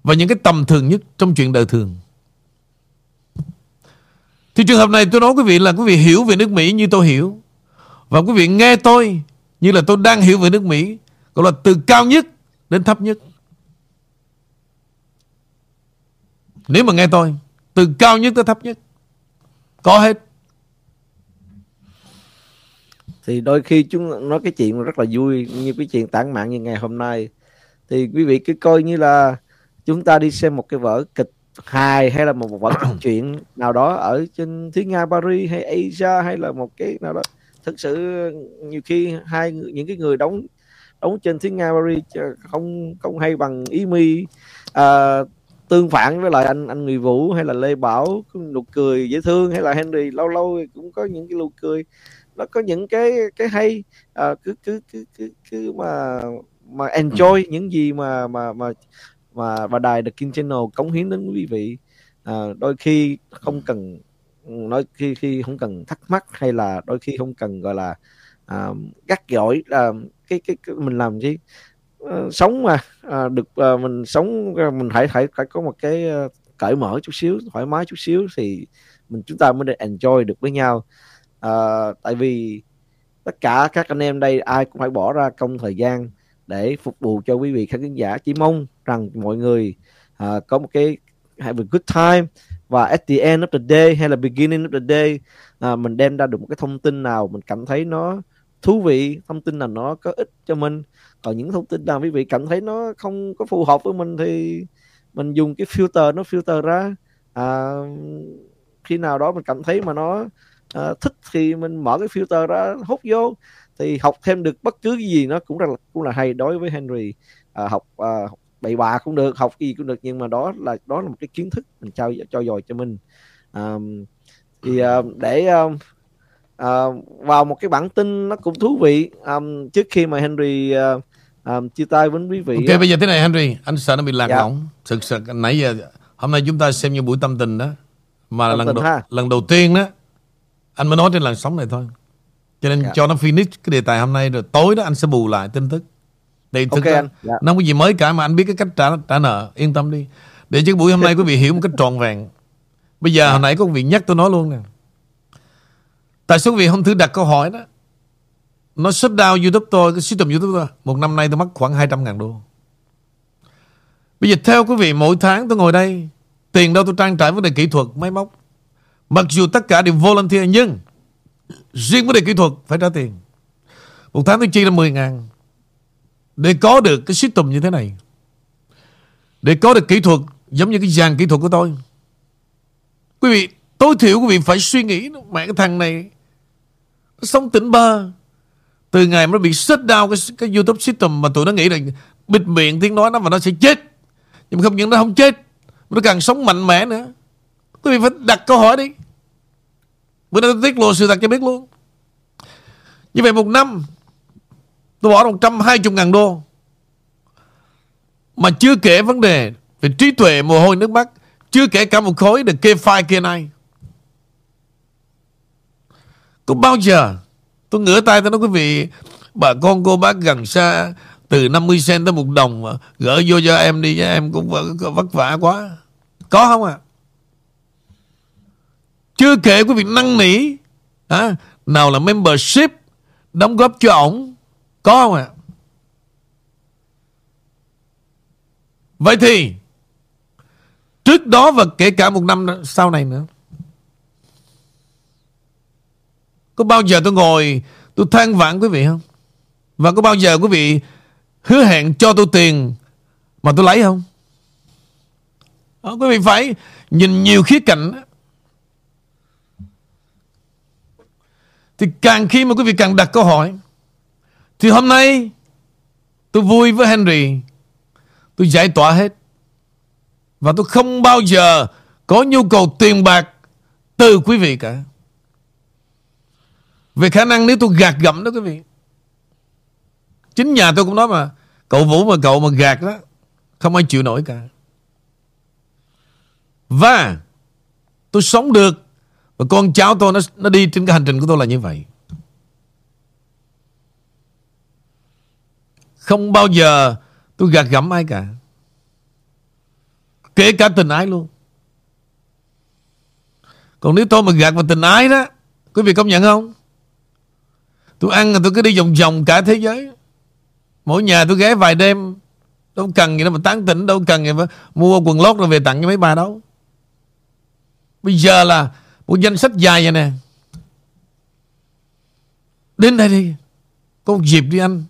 Speaker 1: và những cái tầm thường nhất Trong chuyện đời thường. Thì trường hợp này tôi nói quý vị là Quý vị hiểu về nước Mỹ như tôi hiểu. Và quý vị nghe tôi Như là tôi đang hiểu về nước Mỹ, Gọi là từ cao nhất đến thấp nhất. Nếu mà nghe tôi, Từ cao nhất tới thấp nhất, Có hết.
Speaker 2: Thì đôi khi chúng nói cái chuyện rất là vui, như cái chuyện tản mạng như ngày hôm nay. Thì quý vị cứ coi như là chúng ta đi xem một cái vở kịch hài hay là một vở kịch <coughs> chuyện nào đó ở trên thứ nga Paris hay Asia hay là một cái nào đó. Thực sự nhiều khi hai những cái người đóng đóng trên thứ nga Paris không không hay bằng ý mi. À, tương phản với lại anh anh người vũ hay là lê bảo nụ cười dễ thương hay là henry lâu lâu cũng có những cái nụ cười. Nó có những cái cái hay. À, cứ cứ cứ cứ cứ mà mà enjoy những gì mà mà mà và và đài The King Channel cống hiến đến quý vị. À, đôi khi không cần nói khi khi không cần thắc mắc hay là đôi khi không cần gọi là à, gắt gỏi là cái, cái cái mình làm gì à, ờ, sống mà à, được à, mình sống à, mình phải phải phải có một cái à, cởi mở chút xíu thoải mái chút xíu thì mình chúng ta mới được enjoy được với nhau. À, tại vì tất cả các anh em đây ai cũng phải bỏ ra công thời gian để phục vụ cho quý vị khán giả. Chỉ mong rằng mọi người uh, có một cái have a good time và at the end of the day hay là beginning of the day uh, mình đem ra được một cái thông tin nào mình cảm thấy nó thú vị thông tin nào nó có ích cho mình. Còn những thông tin nào quý vị cảm thấy nó không có phù hợp với mình thì mình dùng cái filter nó filter ra. À, khi nào đó mình cảm thấy mà nó à, thích thì mình mở cái filter ra hút vô thì học thêm được bất cứ cái gì nó cũng là cũng là hay đối với Henry. À, học à, bậy bạ cũng được học gì cũng được nhưng mà đó là đó là một cái kiến thức mình trao cho dồi cho mình. À, thì à, để à, à, vào một cái bản tin nó cũng thú vị à, trước khi mà Henry à, à, chia tay với quý vị
Speaker 1: Ok bây giờ thế này Henry Anh sợ nó bị lạc dạ. lõng. Thực sự nãy giờ Hôm nay chúng ta xem như buổi tâm tình đó. Mà tâm lần, đầu, lần đầu tiên đó Anh mới nói trên làn sóng này thôi cho nên dạ. cho nó finish cái đề tài hôm nay rồi tối đó anh sẽ bù lại tin tức. Để thực okay, ra dạ. nó có gì mới cả mà anh biết cái cách trả trả nợ, yên tâm đi. Để cho buổi hôm nay quý vị hiểu một cách trọn vẹn. Bây giờ dạ. hồi nãy có vị nhắc tôi nói luôn nè. Tại quý vị không thử đặt câu hỏi đó? Nó shut down YouTube tôi, cái system YouTube tôi. Một năm nay tôi mất khoảng 200 ngàn đô. Bây giờ theo quý vị mỗi tháng tôi ngồi đây, tiền đâu tôi trang trải vấn đề kỹ thuật, máy móc. Mặc dù tất cả đều volunteer nhưng Riêng vấn đề kỹ thuật phải trả tiền. Một tháng tôi chi là 10 ngàn. Để có được cái system như thế này. Để có được kỹ thuật Giống như cái dàn kỹ thuật của tôi. Quý vị Tối thiểu quý vị phải suy nghĩ Mẹ cái thằng này Nó sống tỉnh bơ Từ ngày mà nó bị shut down cái, cái YouTube system Mà tụi nó nghĩ là Bịt miệng tiếng nói nó và nó sẽ chết. Nhưng mà không những nó không chết Nó càng sống mạnh mẽ nữa. Quý vị phải đặt câu hỏi đi. Bữa nay tôi tiết lộ sự thật cho biết luôn. Như vậy một năm, Tôi bỏ 120 ngàn đô. Mà chưa kể vấn đề Về trí tuệ mồ hôi nước mắt, Chưa kể cả một khối để kê file kia này Có bao giờ Tôi ngửa tay tôi nói, quý vị, Bà con cô bác gần xa, Từ 50 cent tới một đồng mà Gỡ vô cho em đi Em cũng vất vả quá. Có không à chưa kể quý vị năn nỉ à, Nào là membership Đóng góp cho ổng Có không ạ? À? Vậy thì Trước đó và kể cả một năm sau này nữa Có bao giờ tôi ngồi Tôi than vãn quý vị không? Và có bao giờ quý vị Hứa hẹn cho tôi tiền Mà tôi lấy không? Ờ, quý vị phải nhìn nhiều khía cạnh Thì càng khi mà quý vị càng đặt câu hỏi, Thì hôm nay Tôi vui với Henry. Tôi giải tỏa hết. Và tôi không bao giờ Có nhu cầu tiền bạc Từ quý vị cả. Về khả năng nếu tôi gạt gẫm đó quý vị. Chính nhà tôi cũng nói mà, Cậu Vũ mà cậu mà gạt đó, Không ai chịu nổi cả. Và Tôi sống được và con cháu tôi nó, nó đi trên cái hành trình của tôi là như vậy Không bao giờ tôi gạt gẫm ai cả. Kể cả tình ái luôn. Còn nếu tôi mà gạt vào tình ái đó, quý vị công nhận không? Tôi ăn rồi tôi cứ đi vòng vòng cả thế giới. Mỗi nhà tôi ghé vài đêm. Đâu cần gì đâu mà tán tỉnh, đâu cần gì mà mua quần lót rồi về tặng cho mấy bà đâu. Bây giờ là một danh sách dài vậy nè. Đến đây đi. Có một dịp đi anh.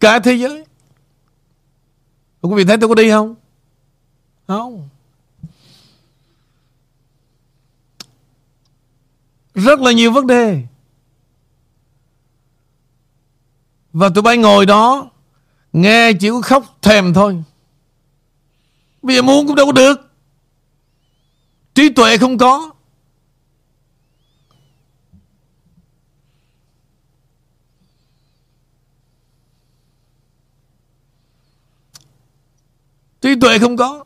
Speaker 1: Cả thế giới. Quý vị thấy tôi có đi không? Không. Rất là nhiều vấn đề. Và tụi bay ngồi đó, Nghe chỉ có khóc thèm thôi. Bây giờ muốn cũng đâu có được. Trí tuệ không có. Trí tuệ không có.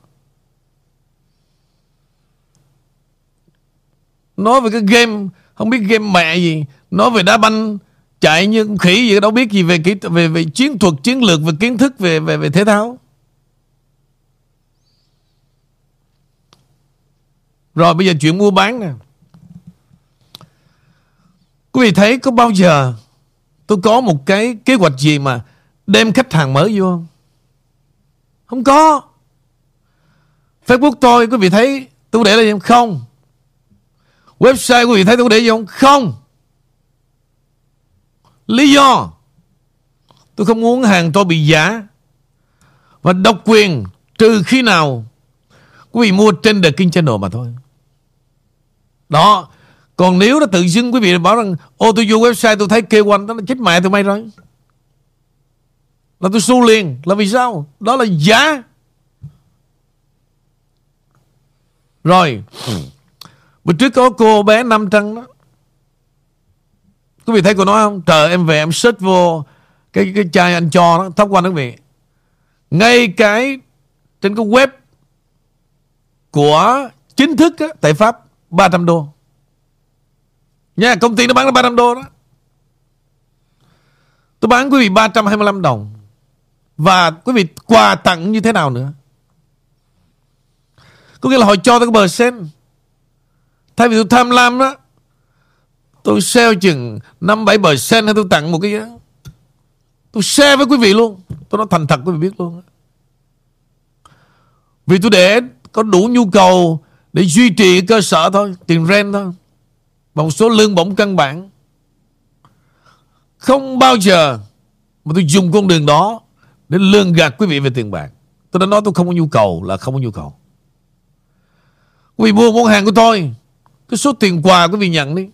Speaker 1: Nói về cái game, Không biết game mẹ gì. Nói về đá banh, Chạy như khỉ gì đâu biết gì về kỹ, về về chiến thuật, chiến lược, về kiến thức, về về về thể thao. Rồi bây giờ chuyện mua bán nè quý vị thấy có bao giờ tôi có một cái kế hoạch gì mà đem khách hàng mới vô không không có. Facebook tôi, quý vị thấy tôi để là không? Không. Website quý vị thấy tôi để gì không? Không. Lý do, tôi không muốn hàng tôi bị giả và độc quyền trừ khi nào quý vị mua trên The King Channel mà thôi. Đó. Còn nếu nó tự dưng quý vị bảo rằng ô tôi vô website tôi thấy kêu quanh đó là chết mẹ tôi may rồi. Là tôi su liền. Là vì sao? Đó là giá. Rồi. Bữa trước có cô bé Năm Trăng đó. Quý vị thấy cô nói không? Trời em về em search vô Cái cái chai anh cho đó Thóc quanh quý vị. Ngay cái Trên cái web Của chính thức á, Tại Pháp. 300 đô. Nha, công ty nó bán là 300 đô đó. Tôi bán quý vị 325 đồng. Và quý vị quà tặng như thế nào nữa? Có nghĩa là họ cho tôi cái bờ sen. Thay vì tôi tham lam đó, Tôi sale chừng năm bảy bờ sen hay tôi tặng một cái gì đó. Tôi share với quý vị luôn. Tôi nói thành thật quý vị biết luôn Vì tôi để có đủ nhu cầu để duy trì cơ sở thôi Tiền rent thôi Và một số lương bổng căn bản Không bao giờ Mà tôi dùng con đường đó để lương gạt quý vị về tiền bạc. Tôi đã nói tôi không có nhu cầu là không có nhu cầu. Quý vị mua món hàng của tôi, cái số tiền quà quý vị nhận đi.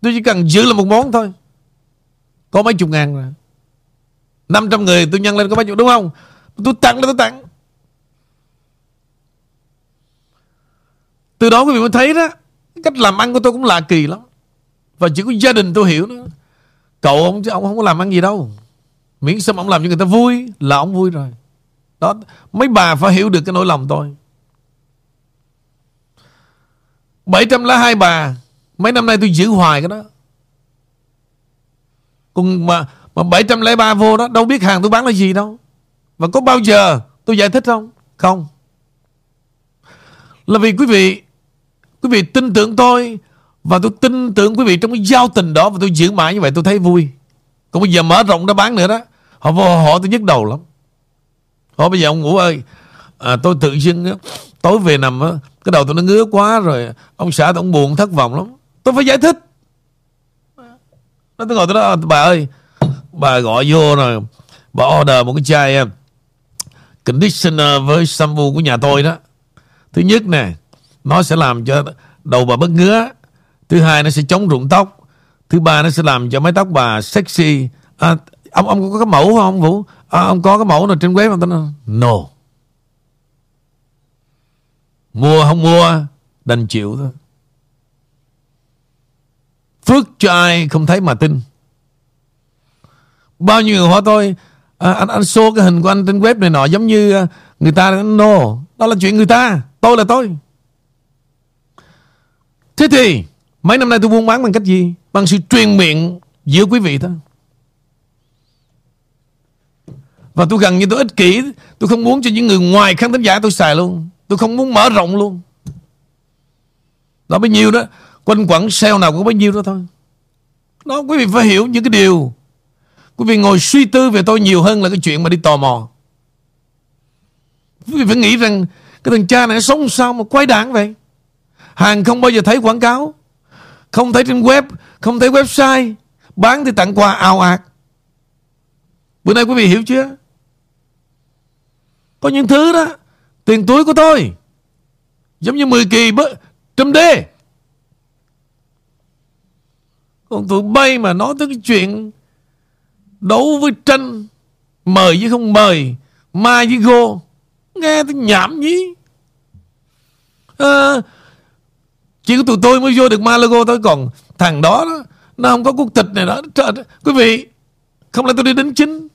Speaker 1: Tôi chỉ cần giữ là một món thôi. Có mấy chục ngàn rồi. 500 người tôi nhân lên có mấy chục đúng không? Tôi tặng là tôi tặng. Từ đó quý vị mới thấy đó Cách làm ăn của tôi cũng lạ kỳ lắm. Và chỉ có gia đình tôi hiểu nữa. Cậu ông, chứ ông không có làm ăn gì đâu. Miễn sao ông làm cho người ta vui Là ông vui rồi. Đó Mấy bà phải hiểu được cái nỗi lòng tôi. 702 bà Mấy năm nay tôi giữ hoài cái đó. Còn mà mà 703 vô đó Đâu biết hàng tôi bán là gì đâu. Và có bao giờ tôi giải thích không? Không. Là vì quý vị Quý vị tin tưởng tôi Và tôi tin tưởng quý vị trong cái giao tình đó Và tôi giữ mãi như vậy tôi thấy vui. Còn bây giờ mở rộng ra bán nữa đó Họ vô họ tôi nhức đầu lắm. Họ bây giờ ông ngủ ơi à, tôi tự dưng tối về nằm á, cái đầu tôi nó ngứa quá rồi ông xã tôi ông buồn thất vọng lắm. Tôi phải giải thích. Nó tôi ngồi tôi đó bà ơi bà gọi vô rồi bà order một cái chai uh, conditioner với shampoo của nhà tôi đó. Thứ nhất nè nó sẽ làm cho đầu bà bớt ngứa. Thứ hai nó sẽ chống rụng tóc. Thứ ba nó sẽ làm cho mái tóc bà sexy. À, ông ông có cái mẫu không vũ? À, ông có cái mẫu nào trên web không? Ta nói no. Mua không mua đành chịu thôi. Phước cho ai không thấy mà tin. Bao nhiêu người hỏi tôi à, anh anh show cái hình của anh trên web này nọ giống như à, người ta no. Đó là chuyện người ta tôi là tôi thế thì, mấy năm nay tôi buôn bán bằng cách gì? Bằng sự truyền miệng giữa quý vị thôi. Và tôi gần như tôi ích kỷ. Tôi không muốn cho những người ngoài khán thính giả tôi xài luôn. Tôi không muốn mở rộng luôn. Đó bấy nhiêu đó, quanh quẩn sale nào cũng bấy nhiêu đó thôi. Đó quý vị phải hiểu những cái điều. Quý vị ngồi suy tư về tôi nhiều hơn là cái chuyện mà đi tò mò. Quý vị phải nghĩ rằng cái thằng cha này nó sống sao mà quái đảng vậy? Hàng không bao giờ thấy quảng cáo. Không thấy trên web không thấy website. Bán thì tặng quà ào ạt. Bữa nay quý vị hiểu chưa? Có những thứ đó tiền túi của tôi giống như 10 kỳ bớ, trăm đê. Còn tụi bay mà nói tới cái chuyện đấu với tranh mời với không mời ma với gô nghe tôi nhảm nhí. À, chỉ có tụi tôi mới vô được Malago thôi. Còn thằng đó, đó nó không có quốc tịch này đó. Trời quý vị không lẽ tôi đi đến chính?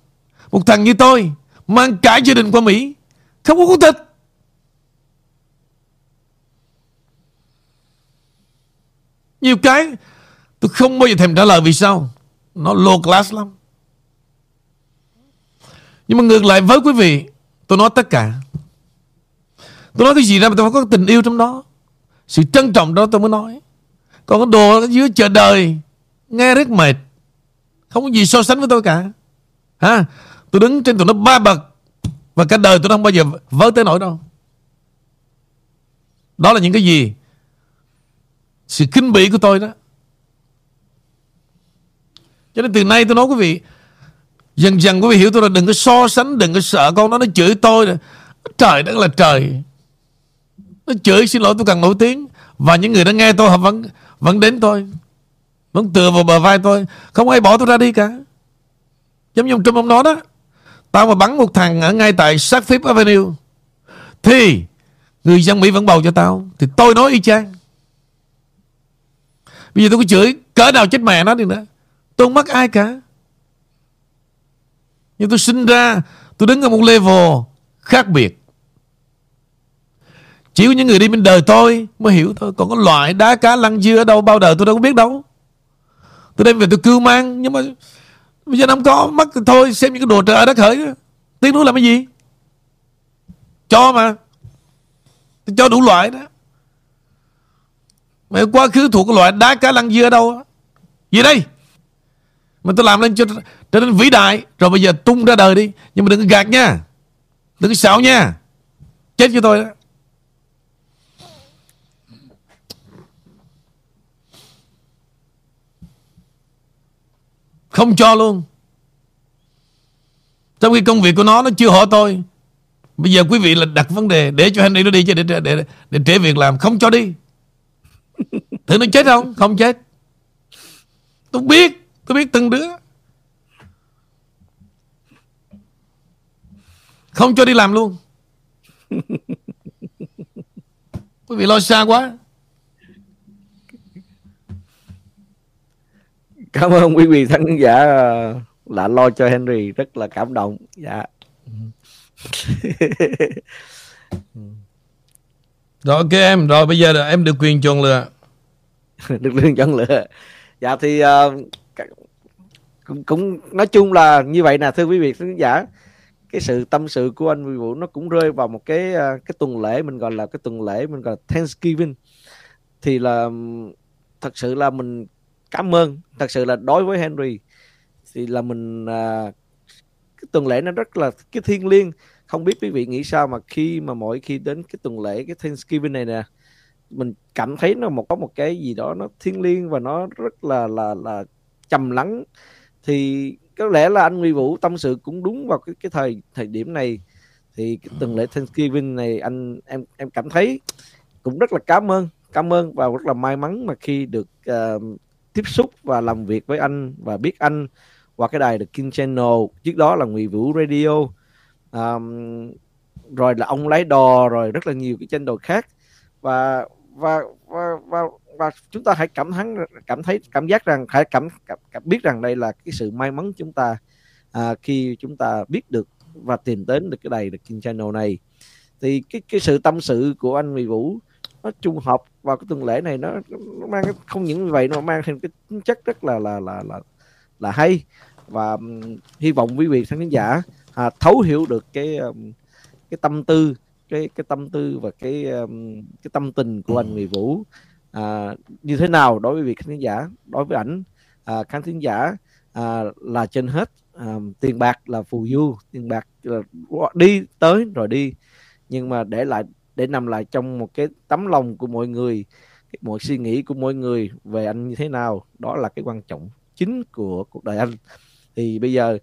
Speaker 1: Một thằng như tôi mang cả gia đình qua mỹ không có quốc tịch. Nhiều cái tôi không bao giờ thèm trả lời vì sao. Nó low class lắm. Nhưng mà ngược lại với quý vị tôi nói tất cả. Tôi nói cái gì ra mà tôi phải có tình yêu trong đó sự trân trọng đó tôi mới nói. Còn cái đồ dưới chờ đời, nghe rất mệt. Không có gì so sánh với tôi cả. Ha tôi đứng trên tụi nó ba bậc và cả đời tôi không bao giờ vớ tới nổi đâu. Đó là những cái gì? Sự kinh bỉ của tôi đó. Cho nên từ nay tôi nói quý vị, Dần dần quý vị hiểu tôi là đừng có so sánh, Đừng có sợ con nó nó chửi tôi Trời đất là trời. Nó chửi xin lỗi tôi càng nổi tiếng. Và những người đã nghe tôi, họ vẫn vẫn đến tôi. Vẫn tựa vào bờ vai tôi. Không ai bỏ tôi ra đi cả. Giống như ông Trump ông nói đó. Tao mà bắn một thằng ở ngay tại sát Fifth Avenue, Thì Người dân Mỹ vẫn bầu cho tao. Thì tôi nói y chang. Bây giờ tôi có chửi Cỡ nào chết mẹ nó đi nữa. Tôi không mắc ai cả. Nhưng tôi sinh ra, Tôi đứng ở một level khác biệt. Chỉ có những người đi bên đời tôi Mới hiểu thôi. Còn có loại đá cá lăng dưa ở đâu, Bao đời tôi đâu có biết đâu. Tôi đem về tôi cưu mang, Nhưng mà Bây giờ nó không có mất thì thôi, Xem những cái đồ trời đất khởi Tiếng nói làm cái gì? Cho mà. Tôi cho đủ loại đó. Mà quá khứ thuộc cái loại đá cá lăng dưa ở đâu Gì đây? Mà tôi làm lên cho trở nên vĩ đại. Rồi bây giờ tung ra đời đi. Nhưng mà đừng có gạt nha. Đừng có xạo nha. Chết cho tôi đó. Không cho luôn. Trong khi công việc của nó Nó chưa hỏi tôi. Bây giờ quý vị là đặt vấn đề Để cho Henry nó đi chứ để, để, để, để trễ việc làm Không cho đi. <laughs> Thử nó chết không? Không chết. Tôi biết Tôi biết từng đứa. Không cho đi làm luôn. <laughs> Quý vị lo xa quá
Speaker 2: cảm ơn quý vị khán giả ờ, đã lo cho Henry rất là cảm động. Dạ. <laughs>
Speaker 1: Rồi ok em. Rồi bây giờ là em được quyền chọn lựa. <laughs>
Speaker 2: Được quyền chọn lựa. Dạ thì uh, cũng, cũng nói chung là như vậy nè thưa quý vị khán giả. Cái sự tâm sự của anh Vũ nó cũng rơi vào một cái uh, cái tuần lễ mình gọi là cái tuần lễ mình gọi là Thanksgiving. Thì là thật sự là mình cảm ơn. Thật sự là đối với Henry thì là mình à, cái tuần lễ nó rất là cái thiêng liêng. Không biết quý vị nghĩ sao mà khi mà mỗi khi đến cái tuần lễ cái Thanksgiving này nè mình cảm thấy nó một có một cái gì đó nó thiêng liêng và nó rất là là là trầm lắng. Thì có lẽ là anh Nguy Vũ tâm sự cũng đúng vào cái cái thời thời điểm này. Thì cái tuần lễ Thanksgiving này anh em em cảm thấy cũng rất là cảm ơn. Cảm ơn và rất là may mắn mà khi được uh, tiếp xúc và làm việc với anh và biết anh qua cái đài The King Channel. Trước đó là Ngụy Vũ Radio. Um, rồi là ông lái đò rồi rất là nhiều cái channel khác. Và và và và, và chúng ta hãy cảm thấy cảm thấy cảm giác rằng hãy cảm, cảm, cảm biết rằng đây là cái sự may mắn chúng ta à, khi chúng ta biết được và tìm đến được cái đài The King Channel này. Thì cái cái sự tâm sự của anh Nguy Vũ nó trùng hợp vào cái tuần lễ này nó, nó mang không những như vậy nó mang thêm cái tính chất rất là là là là là hay. Và um, hy vọng quý vị khán giả à, thấu hiểu được cái um, cái tâm tư cái cái tâm tư và cái um, cái tâm tình của anh Nguyễn Vũ. À, như thế nào đối với vị khán giả đối với ảnh? À, khán thính giả à, là trên hết à, tiền bạc là phù du tiền bạc là đi tới rồi đi. Nhưng mà để lại để nằm lại trong một cái tấm lòng của mọi người mọi suy nghĩ của mọi người về anh như thế nào. Đó là cái quan trọng chính của cuộc đời anh. Thì bây giờ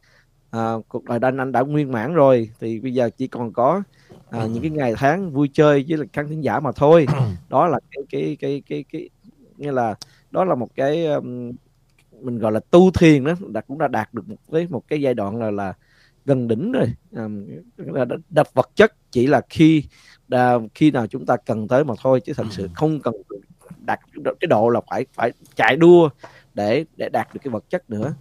Speaker 2: à, cuộc đời anh anh đã nguyên mãn rồi. Thì bây giờ chỉ còn có à, những cái ngày tháng vui chơi với là khán thính giả mà thôi. <coughs> Đó là cái cái cái cái cái như là đó là một cái um, mình gọi là tu thiền đó đã cũng đã đạt được một với một cái giai đoạn là là gần đỉnh rồi. Um, đập vật chất chỉ là khi à, khi nào chúng ta cần tới mà thôi chứ thật sự không cần đạt cái độ là phải phải chạy đua để để đạt được cái vật chất nữa.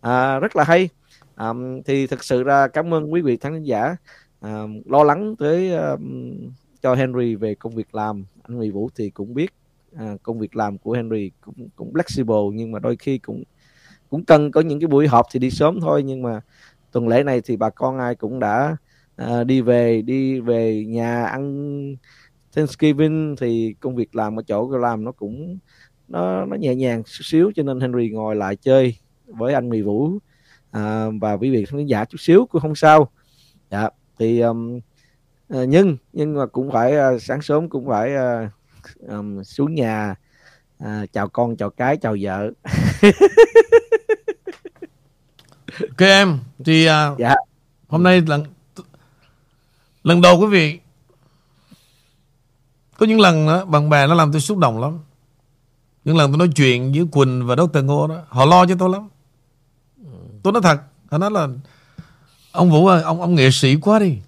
Speaker 2: À, rất là hay. À, thì thực sự ra cảm ơn quý vị khán giả. À, lo lắng tới um, cho Henry về công việc làm. Anh Nguyễn Vũ thì cũng biết à, công việc làm của Henry cũng cũng flexible nhưng mà đôi khi cũng cũng cần có những cái buổi họp thì đi sớm thôi. Nhưng mà tuần lễ này thì bà con ai cũng đã à, đi về đi về nhà ăn Thanksgiving thì công việc làm ở chỗ làm nó cũng nó nó nhẹ nhàng chút xíu cho nên Henry ngồi lại chơi với anh Mì Vũ. À, và quý vị khán giả chút xíu cũng không sao. Dạ thì um, nhưng nhưng mà cũng phải uh, sáng sớm cũng phải uh, um, xuống nhà uh, chào con chào cái chào vợ.
Speaker 1: Ok em thì uh, dạ. hôm nay lần lần đầu quý vị có những lần đó, bạn bè nó làm tôi xúc động lắm. Những lần tôi nói chuyện với Quỳnh và Dr. Ngô đó họ lo cho tôi lắm. Tôi nói thật họ nói là ông Vũ ơi ông ông nghệ sĩ quá đi.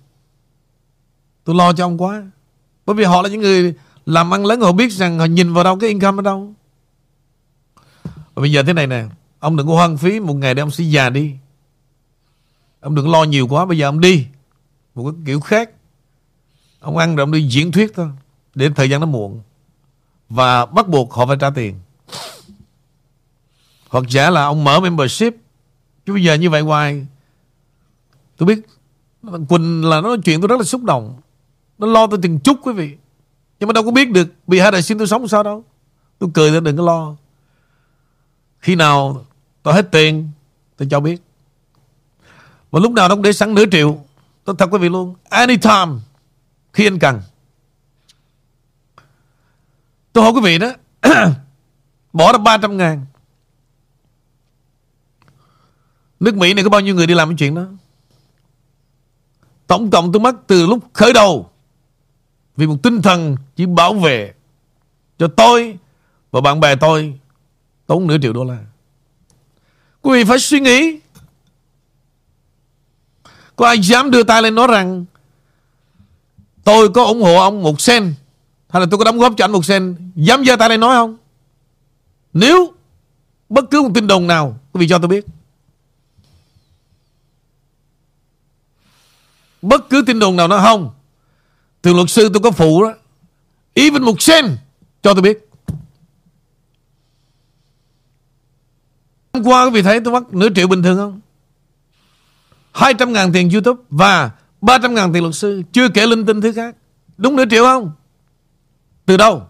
Speaker 1: Tôi lo cho ông quá. Bởi vì họ là những người làm ăn lớn họ biết rằng họ nhìn vào đâu cái income ở đâu. Và bây giờ thế này nè ông đừng có hoang phí một ngày để ông sẽ già đi. Ông đừng lo nhiều quá bây giờ ông đi một cái kiểu khác. Ông ăn rồi ông đi diễn thuyết thôi. Đến thời gian nó muộn. Và bắt buộc họ phải trả tiền. Hoặc giả là ông mở membership. Chứ bây giờ như vậy hoài, tôi biết Quỳnh là nó nói chuyện tôi rất là xúc động. Nó lo tôi từng chút quý vị. Nhưng mà đâu có biết được vì hai đại sinh tôi sống sao đâu. Tôi cười tôi đừng có lo. Khi nào tôi hết tiền, tôi cho biết. Và lúc nào nó cũng để sẵn nửa triệu tôi thật quý vị luôn, anytime khi anh cần. Tôi hỏi quý vị đó, <clears throat> bỏ ra 300 ngàn. Nước Mỹ này có bao nhiêu người đi làm cái chuyện đó? Tổng cộng tôi mất từ lúc khởi đầu vì một tinh thần chỉ bảo vệ cho tôi và bạn bè tôi tốn nửa triệu đô la. Quý vị phải suy nghĩ có ai dám đưa tay lên nói rằng, tôi có ủng hộ ông một sen, hay là tôi có đóng góp cho anh một sen, dám giơ tay lên nói không? Nếu bất cứ một tin đồn nào, quý vị cho tôi biết. Bất cứ tin đồn nào nó không từ luật sư tôi có phụ đó, even một sen cho tôi biết. Hôm qua quý vị thấy tôi mất nửa triệu bình thường không? 200 ngàn tiền YouTube và 300 ngàn tiền luật sư, chưa kể linh tinh thứ khác. Đúng nửa triệu không? Từ đâu?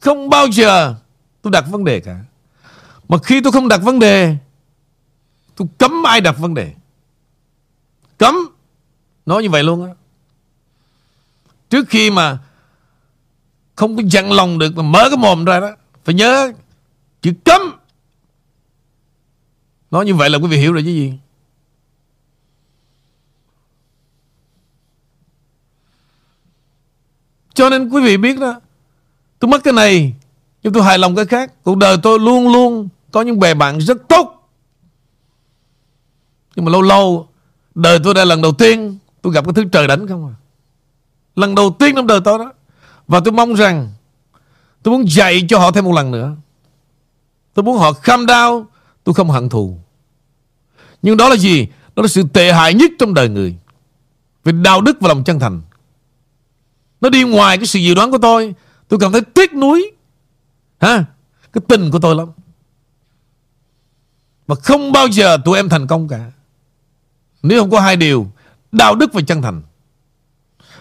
Speaker 1: Không bao giờ tôi đặt vấn đề cả. Mà khi tôi không đặt vấn đề, tôi cấm ai đặt vấn đề. Cấm. Nói như vậy luôn á. Trước khi mà Không có dặn lòng được Mà mở cái mồm ra đó, Phải nhớ Chữ cấm. Nói như vậy là quý vị hiểu rồi chứ gì. Cho nên quý vị biết đó, Tôi mất cái này, Nhưng tôi hài lòng cái khác. Cuộc đời tôi luôn luôn Có những bè bạn rất tốt. Nhưng mà lâu lâu, Đời tôi đây lần đầu tiên Tôi gặp cái thứ trời đánh không à. Lần đầu tiên trong đời tôi đó. Và tôi mong rằng Tôi muốn dạy cho họ thêm một lần nữa. Tôi muốn họ kham đau, Tôi không hận thù. Nhưng đó là gì? Đó là sự tệ hại nhất trong đời người. Về đạo đức và lòng chân thành. Nó đi ngoài cái sự dự đoán của tôi. Tôi cảm thấy tiếc nuối. Ha Cái tình của tôi lắm. Mà không bao giờ tụi em thành công cả. Nếu không có hai điều, Đạo đức và chân thành.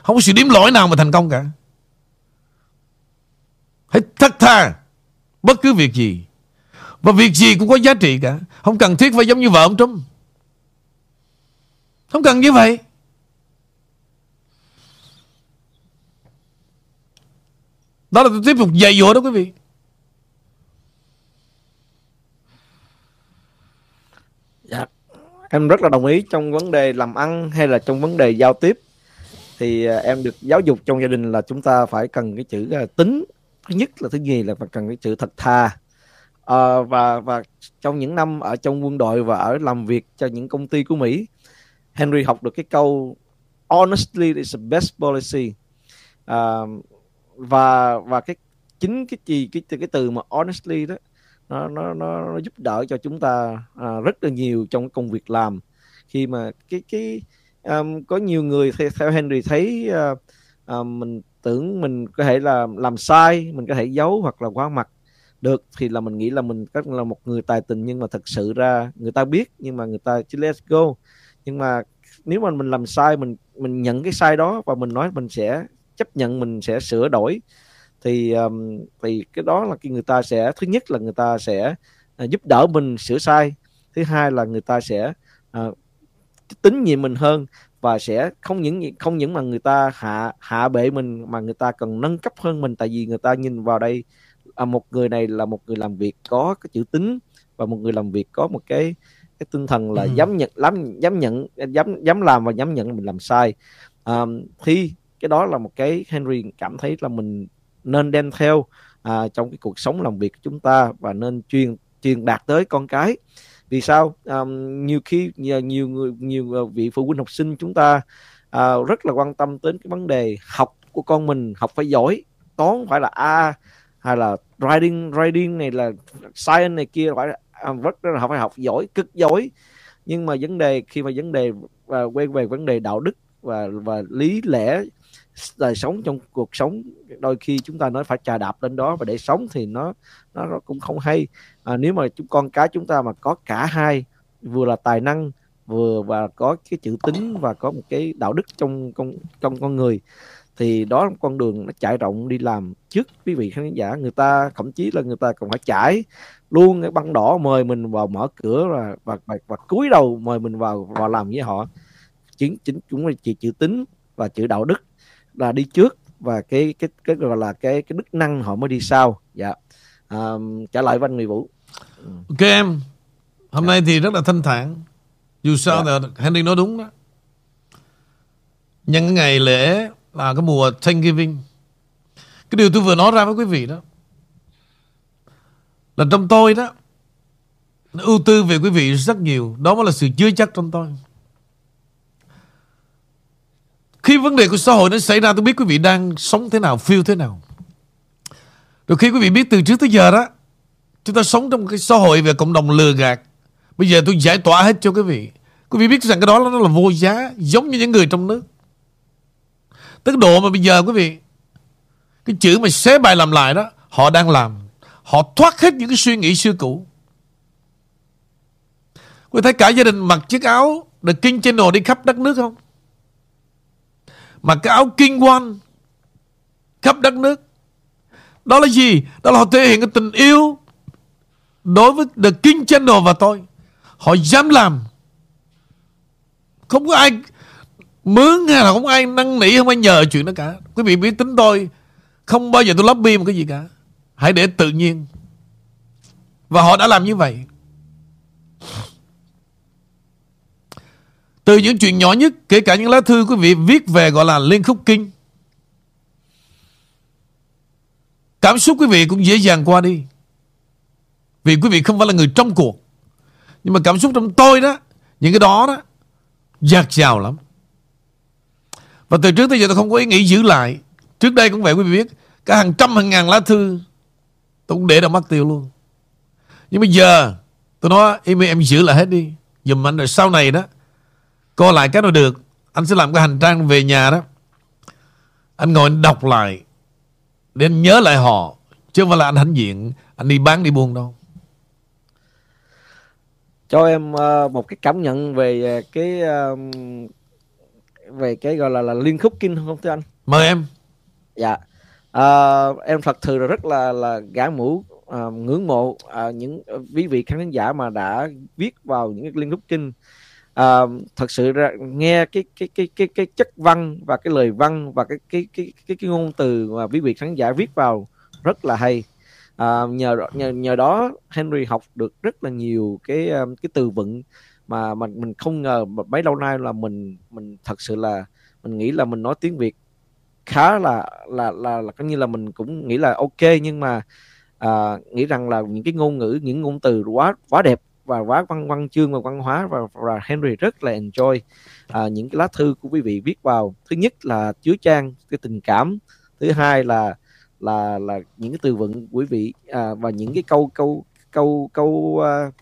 Speaker 1: Không có sự điểm lỗi nào mà thành công cả. Hãy thất tha Bất cứ việc gì. Và việc gì cũng có giá trị cả. Không cần thiết phải giống như vợ ông Trump. Không cần như vậy. Đó là tôi tiếp tục dạy dỗ đó quý vị.
Speaker 2: Dạ. Em rất là đồng ý trong vấn đề làm ăn hay là trong vấn đề giao tiếp. Thì à, em được giáo dục trong gia đình là chúng ta phải cần cái chữ à, tính. Thứ nhất là thứ nhì là phải cần cái chữ thật thà à, ờ, và và trong những năm ở trong quân đội và ở làm việc cho những công ty của Mỹ Henry học được cái câu honestly is the best policy. Uh, và và cái chính cái gì cái cái từ mà honestly đó nó nó nó, nó giúp đỡ cho chúng ta à, rất là nhiều trong công việc làm. Khi mà cái cái um, có nhiều người theo, theo Henry thấy uh, uh, mình tưởng mình có thể là làm sai mình có thể giấu hoặc là quá mặt được thì là mình nghĩ là mình rất là một người tài tình. Nhưng mà thật sự ra người ta biết nhưng mà người ta chỉ let's go. Nhưng mà nếu mà mình làm sai mình mình nhận cái sai đó và mình nói mình sẽ chấp nhận mình sẽ sửa đổi. Thì um, thì cái đó là cái người ta sẽ thứ nhất là người ta sẽ uh, giúp đỡ mình sửa sai. Thứ hai là người ta sẽ uh, tín nhiệm mình hơn và sẽ không những không những mà người ta hạ hạ bệ mình mà người ta cần nâng cấp hơn mình. Tại vì người ta nhìn vào đây à, một người này là một người làm việc có cái chữ tính và một người làm việc có một cái cái tinh thần là ừ. dám nhận lắm dám nhận dám dám làm và dám nhận mình làm sai. À, thì cái đó là một cái Henry cảm thấy là mình nên đem theo à, trong cái cuộc sống làm việc của chúng ta và nên truyền truyền đạt tới con cái. Vì sao? Um, nhiều khi nhiều, nhiều người nhiều à, vị phụ huynh học sinh chúng ta à, rất là quan tâm đến cái vấn đề học của con mình học phải giỏi toán phải là a hay là writing writing này là science này kia phải uh, rất là học phải học giỏi cực giỏi. Nhưng mà vấn đề khi mà vấn đề và quay về vấn đề đạo đức và và lý lẽ đời sống trong cuộc sống. Đôi khi chúng ta nói phải trà đạp lên đó và để sống thì nó nó, nó cũng không hay. À, nếu mà chúng con cái chúng ta mà có cả hai vừa là tài năng vừa và có cái chữ tính và có một cái đạo đức trong con trong con người thì đó là con đường nó trải rộng đi làm trước. Quý vị khán giả người ta thậm chí là người ta còn phải trải luôn cái băng đỏ mời mình vào mở cửa và và và, và cúi đầu mời mình vào vào làm với họ. Chính chính chúng là chỉ chữ tính và chữ đạo đức là đi trước và cái cái cái gọi là cái cái đức năng họ mới đi sau. Dạ. À, trả lời với anh Vũ.
Speaker 1: Ừ. ok em. Hôm dạ. nay thì rất là thanh thản. Dù sao dạ. là Henry nói đúng đó. Nhân cái ngày lễ là cái mùa Thanksgiving. Cái điều tôi vừa nói ra với quý vị đó là trong tôi đó ưu tư về quý vị rất nhiều. Đó mới là sự chứa chắc trong tôi khi vấn đề của xã hội nó xảy ra tôi biết quý vị đang sống thế nào, feel thế nào. Rồi khi quý vị biết từ trước tới giờ đó, chúng ta sống trong cái xã hội về cộng đồng lừa gạt. Bây giờ tôi giải tỏa hết cho quý vị. Quý vị biết rằng cái đó nó là vô giá, giống như những người trong nước. Tức độ mà bây giờ quý vị, cái chữ mà xé bài làm lại đó, họ đang làm. Họ thoát hết những cái suy nghĩ xưa cũ. Quý vị thấy cả gia đình mặc chiếc áo The King Channel đi khắp đất nước không? Mà cái áo kinh quan Khắp đất nước, Đó là gì? Đó là họ thể hiện cái tình yêu Đối với The King Channel và tôi. Họ dám làm. Không có ai Mướn hay là không ai năn nỉ, Không ai nhờ chuyện đó cả. Quý vị biết tính tôi, Không bao giờ tôi lobby một cái gì cả. Hãy để tự nhiên. Và họ đã làm như vậy. Từ những chuyện nhỏ nhất, Kể cả những lá thư quý vị viết về gọi là liên khúc kinh. Cảm xúc quý vị cũng dễ dàng qua đi. Vì quý vị không phải là người trong cuộc. Nhưng mà cảm xúc trong tôi đó, Những cái đó đó Giạt dào lắm. Và từ trước tới giờ tôi không có ý nghĩ giữ lại. Trước đây cũng vậy, quý vị biết, Cả hàng trăm, hàng ngàn lá thư, Tôi cũng để đâu mất tiêu luôn. Nhưng bây giờ, Tôi nói, em em giữ lại hết đi. Dùm anh, rồi sau này đó Coi lại cái nào được. Anh sẽ làm cái hành trang về nhà đó. Anh ngồi anh đọc lại Để anh nhớ lại họ Chứ không phải là anh hãnh diện Anh đi bán đi buôn đâu.
Speaker 2: Cho em uh, một cái cảm nhận về cái uh, về cái gọi là là liên khúc kinh không thưa anh?
Speaker 1: Mời em.
Speaker 2: Dạ. Uh, em thật sự là rất là là gã mũ uh, ngưỡng mộ uh, những quý vị khán giả mà đã viết vào những cái liên khúc kinh uh, thật sự ra nghe cái cái cái cái cái chất văn và cái lời văn và cái cái cái cái cái ngôn từ mà quý vị khán giả viết vào rất là hay. À, nhờ nhờ nhờ đó Henry học được rất là nhiều cái ờ, cái từ vựng mà mình mình không ngờ mấy lâu nay là mình mình thật sự là mình nghĩ là mình nói tiếng Việt khá là là là là coi như là mình cũng nghĩ là ok nhưng mà à, nghĩ rằng là những cái ngôn ngữ những ngôn từ quá quá đẹp và quá văn văn chương và văn hóa và, và Henry rất là enjoy à, những cái lá thư của quý vị viết vào. Thứ nhất là chứa trang cái tình cảm. Thứ hai là là là những cái từ vựng quý vị à, và những cái câu câu câu câu uh,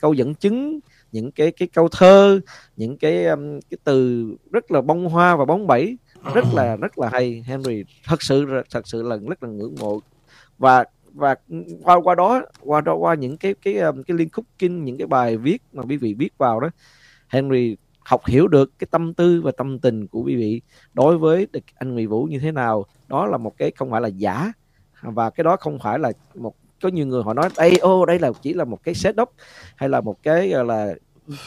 Speaker 2: câu dẫn chứng những cái cái câu thơ những cái um, cái từ rất là bông hoa và bóng bẩy. Rất là rất là hay. Henry thật sự thật sự là rất là ngưỡng mộ. Và và qua qua đó qua đó, qua những cái cái um, cái liên khúc kinh những cái bài viết mà quý vị viết vào đó, Henry học hiểu được cái tâm tư và tâm tình của quý vị đối với anh Nguyễn Vũ như thế nào. Đó là một cái không phải là giả. Và cái đó không phải là một, có nhiều người họ nói đây ô, đây là chỉ là một cái setup hay là một cái, gọi là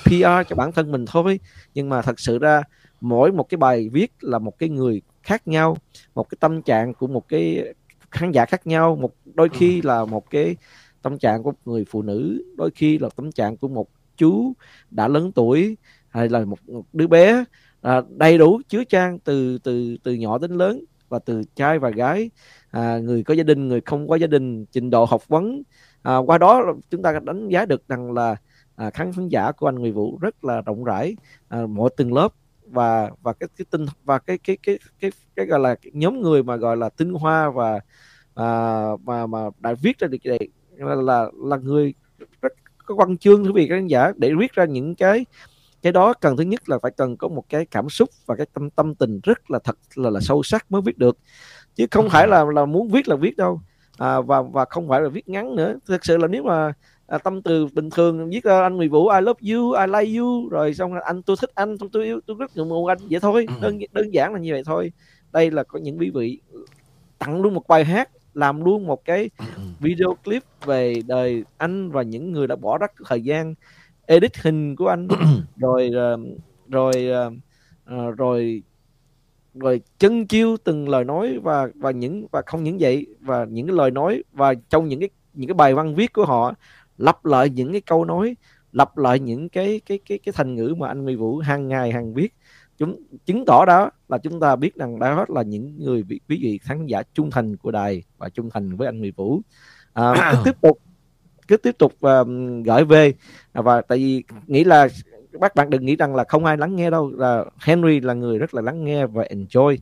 Speaker 2: PR cho bản thân mình thôi. Nhưng mà thật sự ra, mỗi một cái bài viết là một cái người khác nhau, một cái tâm trạng của một cái khán giả khác nhau. Một đôi khi là một cái tâm trạng của người phụ nữ đôi khi là tâm trạng của một chú đã lớn tuổi hay là một, một đứa bé à, đầy đủ chứa trang từ từ từ nhỏ đến lớn và từ trai và gái. À, người có gia đình người không có gia đình trình độ học vấn. À, qua đó chúng ta đánh giá được rằng là à, khán giả của anh người vũ rất là rộng rãi à, mọi từng lớp và và cái cái tinh và cái cái cái cái cái gọi là nhóm người mà gọi là tinh hoa và à, mà mà đã viết ra được cái này là là, là người rất có văn chương quý vị khán giả để viết ra những cái cái đó cần thứ nhất là phải cần có một cái cảm xúc và cái tâm tâm tình rất là thật là là sâu sắc mới viết được. Chứ không phải là là muốn viết là viết đâu. À, và và không phải là viết ngắn nữa. Thực sự là nếu mà à, tâm từ bình thường viết ra anh Nguyễn Vũ I love you I like you rồi xong là anh tôi thích anh tôi tôi yêu tôi rất ngưỡng mộ anh vậy thôi ừ. đơn đơn giản là như vậy thôi đây là có những quý vị tặng luôn một bài hát làm luôn một cái ừ, ừ. video clip về đời anh và những người đã bỏ rất thời gian edit hình của anh <clears throat> rồi ờ, rồi ờ, ờ, rồi rồi chân chiêu từng lời nói và và những và không những vậy và những cái lời nói và trong những cái những cái bài văn viết của họ lặp lại những cái câu nói lặp lại những cái cái cái cái thành ngữ mà anh Nguyễn Vũ hàng ngày hàng viết. Chúng chứng tỏ đó là chúng ta biết rằng đó là những người quý vị khán giả trung thành của đài và trung thành với anh Nguyễn Vũ. À, <coughs> tiếp tục cứ tiếp tục uh, gửi về. Và tại vì nghĩ là các bạn đừng nghĩ rằng là không ai lắng nghe đâu là Henry là người rất là lắng nghe và enjoy.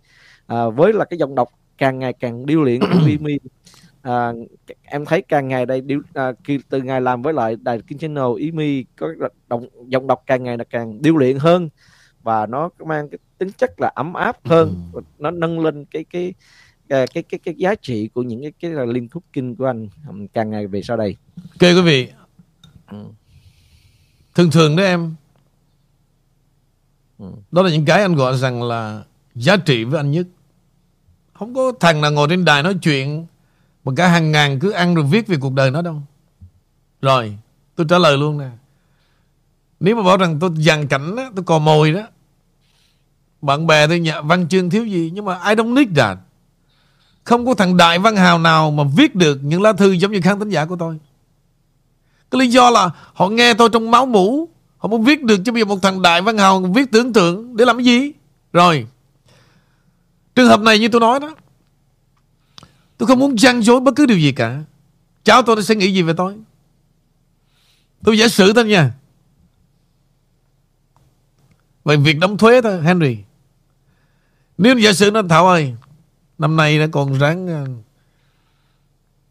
Speaker 2: À, với là cái giọng đọc càng ngày càng điêu luyện của <coughs> Vimy à, em thấy càng ngày đây điêu, à, từ ngày làm với lại đài King Channel Imi có động, giọng đọc càng ngày là càng điêu luyện hơn và nó mang cái tính chất là ấm áp hơn nó nâng lên cái cái cái cái cái, cái giá trị của những cái cái là liên khúc kinh của anh càng ngày về sau đây.
Speaker 1: Ok quý vị. Ừ. Thường thường đó em. Ừ. Đó là những cái anh gọi rằng là giá trị với anh nhất. Không có thằng nào ngồi trên đài nói chuyện mà cả hàng ngàn cứ ăn rồi viết về cuộc đời nó đâu. Rồi, tôi trả lời luôn nè. Nếu mà bảo rằng tôi dàn cảnh đó, tôi cò mồi đó Bạn bè tôi nhà văn chương thiếu gì Nhưng mà I don't need that Không có thằng đại văn hào nào Mà viết được những lá thư giống như khán thính giả của tôi Cái lý do là Họ nghe tôi trong máu mũ Họ muốn viết được chứ bây giờ một thằng đại văn hào Viết tưởng tượng để làm cái gì Rồi Trường hợp này như tôi nói đó Tôi không muốn gian dối bất cứ điều gì cả. Cháu tôi sẽ nghĩ gì về tôi? Tôi giả sử thôi nha. Về việc đóng thuế thôi, Henry. Nếu giả sử nó, Thảo ơi, Năm nay nó còn ráng ờ,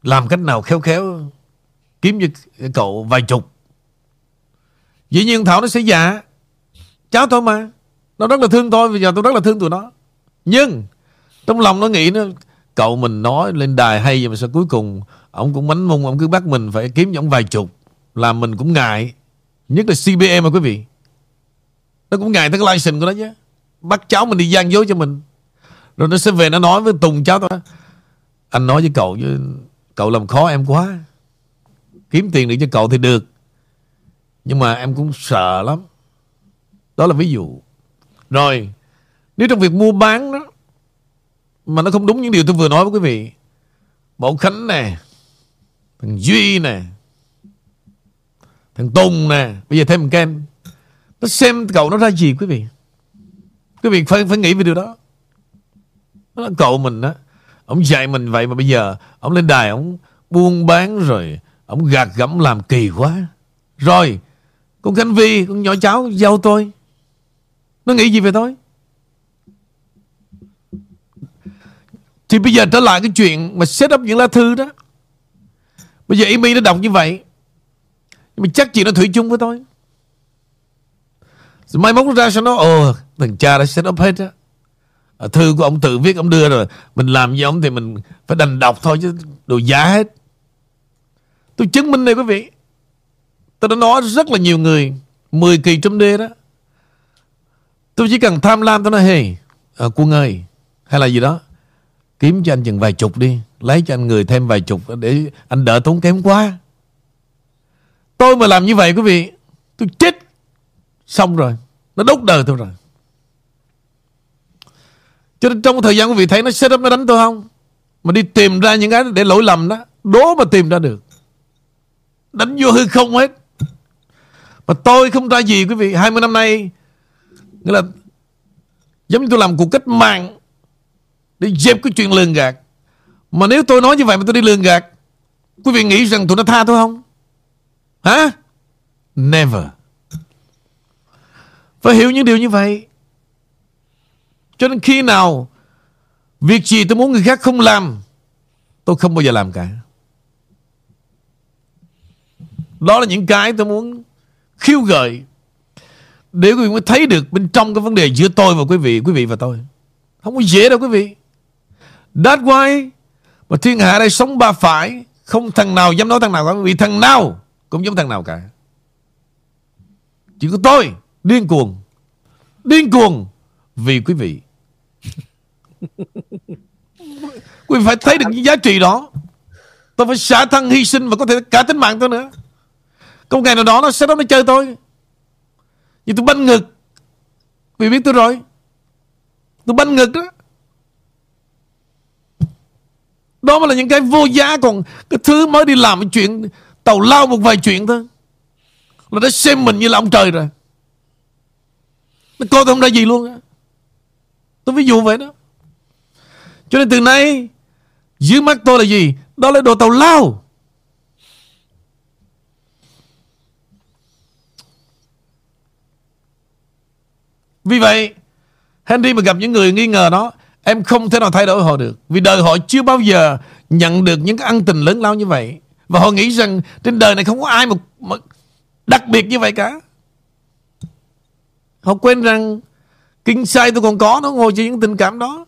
Speaker 1: Làm cách nào khéo khéo, Kiếm cho cậu vài chục. Dĩ nhiên Thảo nó sẽ giả Cháu tôi mà. Nó rất là thương tôi Bây giờ tôi rất là thương tụi nó. Nhưng, Trong lòng nó nghĩ nó Cậu mình nói lên đài hay vậy mà sao cuối cùng Ông cũng mánh mung Ông cứ bắt mình phải kiếm cho ông vài chục, Làm mình cũng ngại. Nhất là CBM mà quý vị. Nó cũng ngại tới cái license của nó chứ. Bắt cháu mình đi gian dối cho mình. Rồi nó sẽ về nó nói với Tùng cháu tao, Anh nói với cậu chứ, Cậu làm khó em quá. Kiếm tiền được cho cậu thì được. Nhưng mà em cũng sợ lắm. Đó là ví dụ. Rồi, Nếu trong việc mua bán đó mà nó không đúng những điều tôi vừa nói với quý vị. Bảo Khánh nè Thằng Duy nè Thằng Tùng nè Bây giờ thêm một Ken Nó xem cậu nó ra gì quý vị? Quý vị phải, phải nghĩ về điều đó. Nó là cậu mình á Ông dạy mình vậy mà bây giờ Ông lên đài ông buôn bán rồi Ông gạt gẫm làm kỳ quá. Rồi Con Khánh Vi Con nhỏ cháu giao tôi. Nó nghĩ gì về tôi? Thì bây giờ trở lại cái chuyện Mà set up những lá thư đó. Bây giờ Amy nó đọc như vậy. Nhưng mà chắc chị nó thủy chung với tôi. Rồi mai mốt nó ra sao nó Ồ thằng cha đã set up hết á. À, Thư của ông tự viết ông đưa rồi. Mình làm gì ông thì mình phải đành đọc thôi chứ Đồ giá hết. Tôi chứng minh này quý vị. Tôi đã nói rất là nhiều người 10 kỳ trong đê đó. Tôi chỉ cần tham lam tôi nói Hey à, Quân ơi Hay là gì đó. Kiếm cho anh chừng vài chục đi, Lấy cho anh người thêm vài chục Để anh đỡ tốn kém quá. Tôi mà làm như vậy, quý vị, Tôi chết. Xong rồi, Nó đốt đời tôi rồi. Cho nên trong thời gian quý vị thấy nó set up, nó đánh tôi không? Mà đi tìm ra những cái để lỗi lầm đó, Đố mà tìm ra được. Đánh vô hư không hết. Mà tôi không ra gì, quý vị 20 năm nay, Nghĩa là Giống như tôi làm cuộc cách mạng để dẹp cái chuyện lường gạt. Mà nếu tôi nói như vậy mà tôi đi lường gạt, Quý vị nghĩ rằng tụi nó tha tôi không? Hả? Never. Phải hiểu những điều như vậy. Cho nên khi nào Việc gì tôi muốn người khác không làm, Tôi không bao giờ làm cả. Đó là những cái tôi muốn khiêu gợi Để quý vị mới thấy được bên trong cái vấn đề giữa tôi và quý vị Quý vị và tôi. Không có dễ đâu quý vị. That's why Mà thiên hạ đây sống ba phải, Không thằng nào dám nói thằng nào cả Vì thằng nào cũng giống thằng nào cả. Chỉ có tôi, Điên cuồng Điên cuồng Vì quý vị. <laughs> Quý vị phải thấy được những giá trị đó. Tôi phải xả thân hy sinh Và có thể cả tính mạng tôi nữa. Có một ngày nào đó nó sẽ đó nó chơi tôi. Nhưng tôi banh ngực. Vì biết tôi rồi. Tôi banh ngực đó. Đó mới là những cái vô giá, Còn cái thứ mới đi làm cái chuyện, Tàu lao một vài chuyện thôi. Là đã xem mình như là ông trời rồi. Nó coi tôi không ra gì luôn á. Tôi ví dụ vậy đó. Cho nên từ nay, Dưới mắt tôi là gì? Đó là đồ tàu lao. Vì vậy, Henry mà gặp những người nghi ngờ đó Em không thể nào thay đổi họ được Vì đời họ chưa bao giờ nhận được những cái ân tình lớn lao như vậy. Và họ nghĩ rằng trên đời này không có ai mà, mà đặc biệt như vậy cả. Họ quên rằng Kinh sai tôi còn có Nó ngồi cho những tình cảm đó.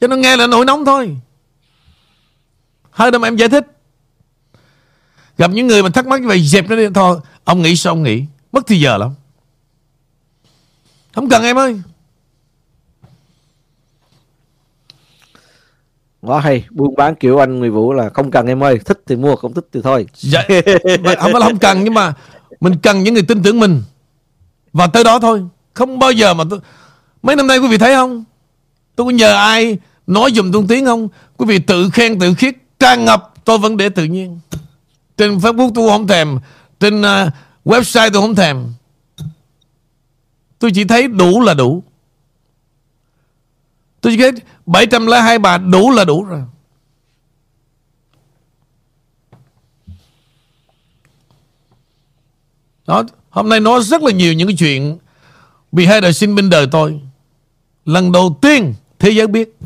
Speaker 1: Cho nó nghe là nổi nóng thôi. Hơi đâu mà em giải thích. Gặp những người mà thắc mắc như vậy Dẹp nó đi. Thôi Ông nghĩ sao ông nghĩ? Mất thì giờ lắm. Không cần em ơi.
Speaker 2: Quá hay Buôn bán kiểu anh Nguyễn Vũ là không cần em ơi Thích thì mua không thích thì thôi.
Speaker 1: Dạ, Không phải là không cần Nhưng mà Mình cần những người tin tưởng mình. Và tới đó thôi Không bao giờ mà tôi Mấy năm nay quý vị thấy không? Tôi có nhờ ai nói dùm tôi tiếng không? Quý vị tự khen tự khiết Tràn ngập tôi vẫn để tự nhiên. Trên Facebook tôi không thèm Trên uh, website tôi không thèm. Tôi chỉ thấy đủ là đủ. Tôi chỉ thấy 702 bà đủ là đủ rồi. Đó, hôm nay nói rất là nhiều những cái chuyện vì hai đời sinh bên đời tôi. Lần đầu tiên thế giới biết.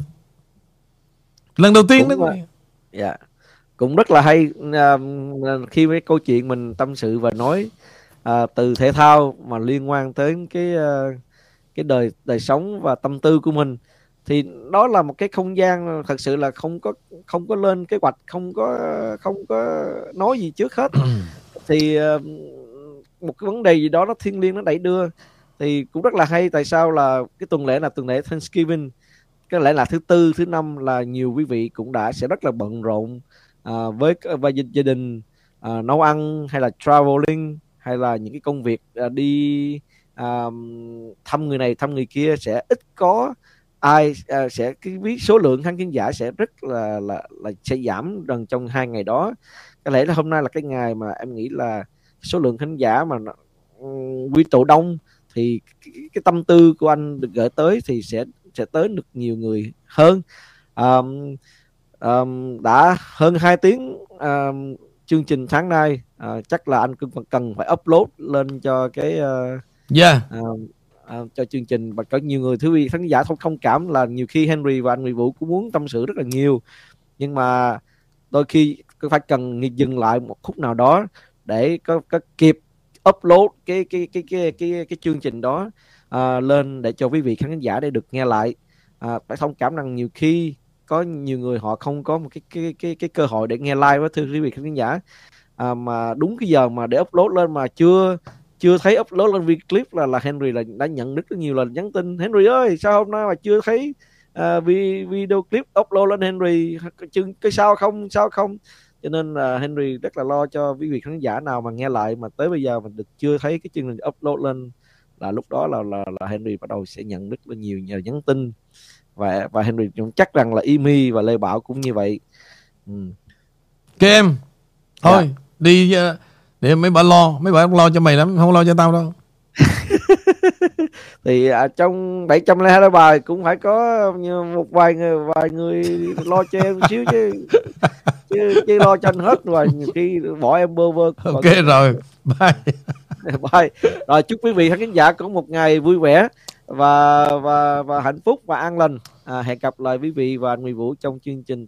Speaker 1: Lần đầu tiên
Speaker 2: Cũng
Speaker 1: đó
Speaker 2: dạ. Cũng rất là hay à, khi mấy câu chuyện mình tâm sự và nói à, từ thể thao mà liên quan tới cái à, cái đời đời sống và tâm tư của mình thì đó là một cái không gian thật sự là không có không có lên kế hoạch không có không có nói gì trước hết. <clears throat> Thì ờ, một cái vấn đề gì đó nó thiêng liêng nó đẩy đưa. Thì cũng rất là hay tại sao là cái tuần lễ là tuần lễ Thanksgiving. Cái lễ là thứ tư thứ năm là nhiều quý vị cũng đã sẽ rất là bận rộn à, với gia, gia đình à, nấu ăn hay là traveling hay là những cái công việc à, đi à, thăm người này thăm người kia sẽ ít có ai à, sẽ cái ví số lượng khán giả sẽ rất là là là sẽ giảm dần trong hai ngày đó. Có lẽ là hôm nay là cái ngày mà em nghĩ là số lượng khán giả mà quy tụ đông thì cái, cái tâm tư của anh được gửi tới thì sẽ sẽ tới được nhiều người hơn. Um, um, đã hơn 2 tiếng um, chương trình sáng nay à, chắc là anh cần cần phải upload lên cho cái uh,
Speaker 1: Yeah.
Speaker 2: à, À, cho chương trình. Và có nhiều người thứ vị khán giả không thông cảm là nhiều khi Henry và anh Nguyễn Vũ cũng muốn tâm sự rất là nhiều. Nhưng mà đôi khi phải cần dừng lại một khúc nào đó để có, có kịp upload cái cái cái cái cái cái chương trình đó uh, lên để cho quý vị khán giả để được nghe lại. À, phải thông cảm rằng nhiều khi có nhiều người họ không có một cái cái cái cái cơ hội để nghe live với thưa quý vị khán giả. À, mà đúng cái giờ mà để upload lên mà chưa chưa thấy upload lên video clip là là Henry là đã nhận rất nhiều lần nhắn tin. Henry ơi sao hôm nay mà chưa thấy vi- video clip upload lên Henry? Chừng cái sao không sao không? Cho nên là Henry rất là lo cho quý vị khán giả nào mà nghe lại mà tới bây giờ mình được chưa thấy cái chương trình upload lên là lúc đó là là, là Henry bắt đầu sẽ nhận rất là nhiều nhờ nhắn tin. Và và Henry cũng chắc rằng là Imi và Lê Bảo cũng như vậy. Ừ.
Speaker 1: Các em Thôi đi uh, Để mấy bà lo Mấy bà không lo cho mày lắm Không lo cho tao đâu. <laughs>
Speaker 2: Thì à, trong 702 bài cũng phải có như một vài người vài người lo cho em một xíu chứ. <laughs> Chứ, chứ lo cho anh hết rồi nhiều khi bỏ em bơ vơ
Speaker 1: Ok <laughs> rồi Bye.
Speaker 2: Bye. rồi chúc quý vị khán giả có một ngày vui vẻ và và và hạnh phúc và an lành. À, hẹn gặp lại quý vị và anh Nguyễn Vũ trong chương trình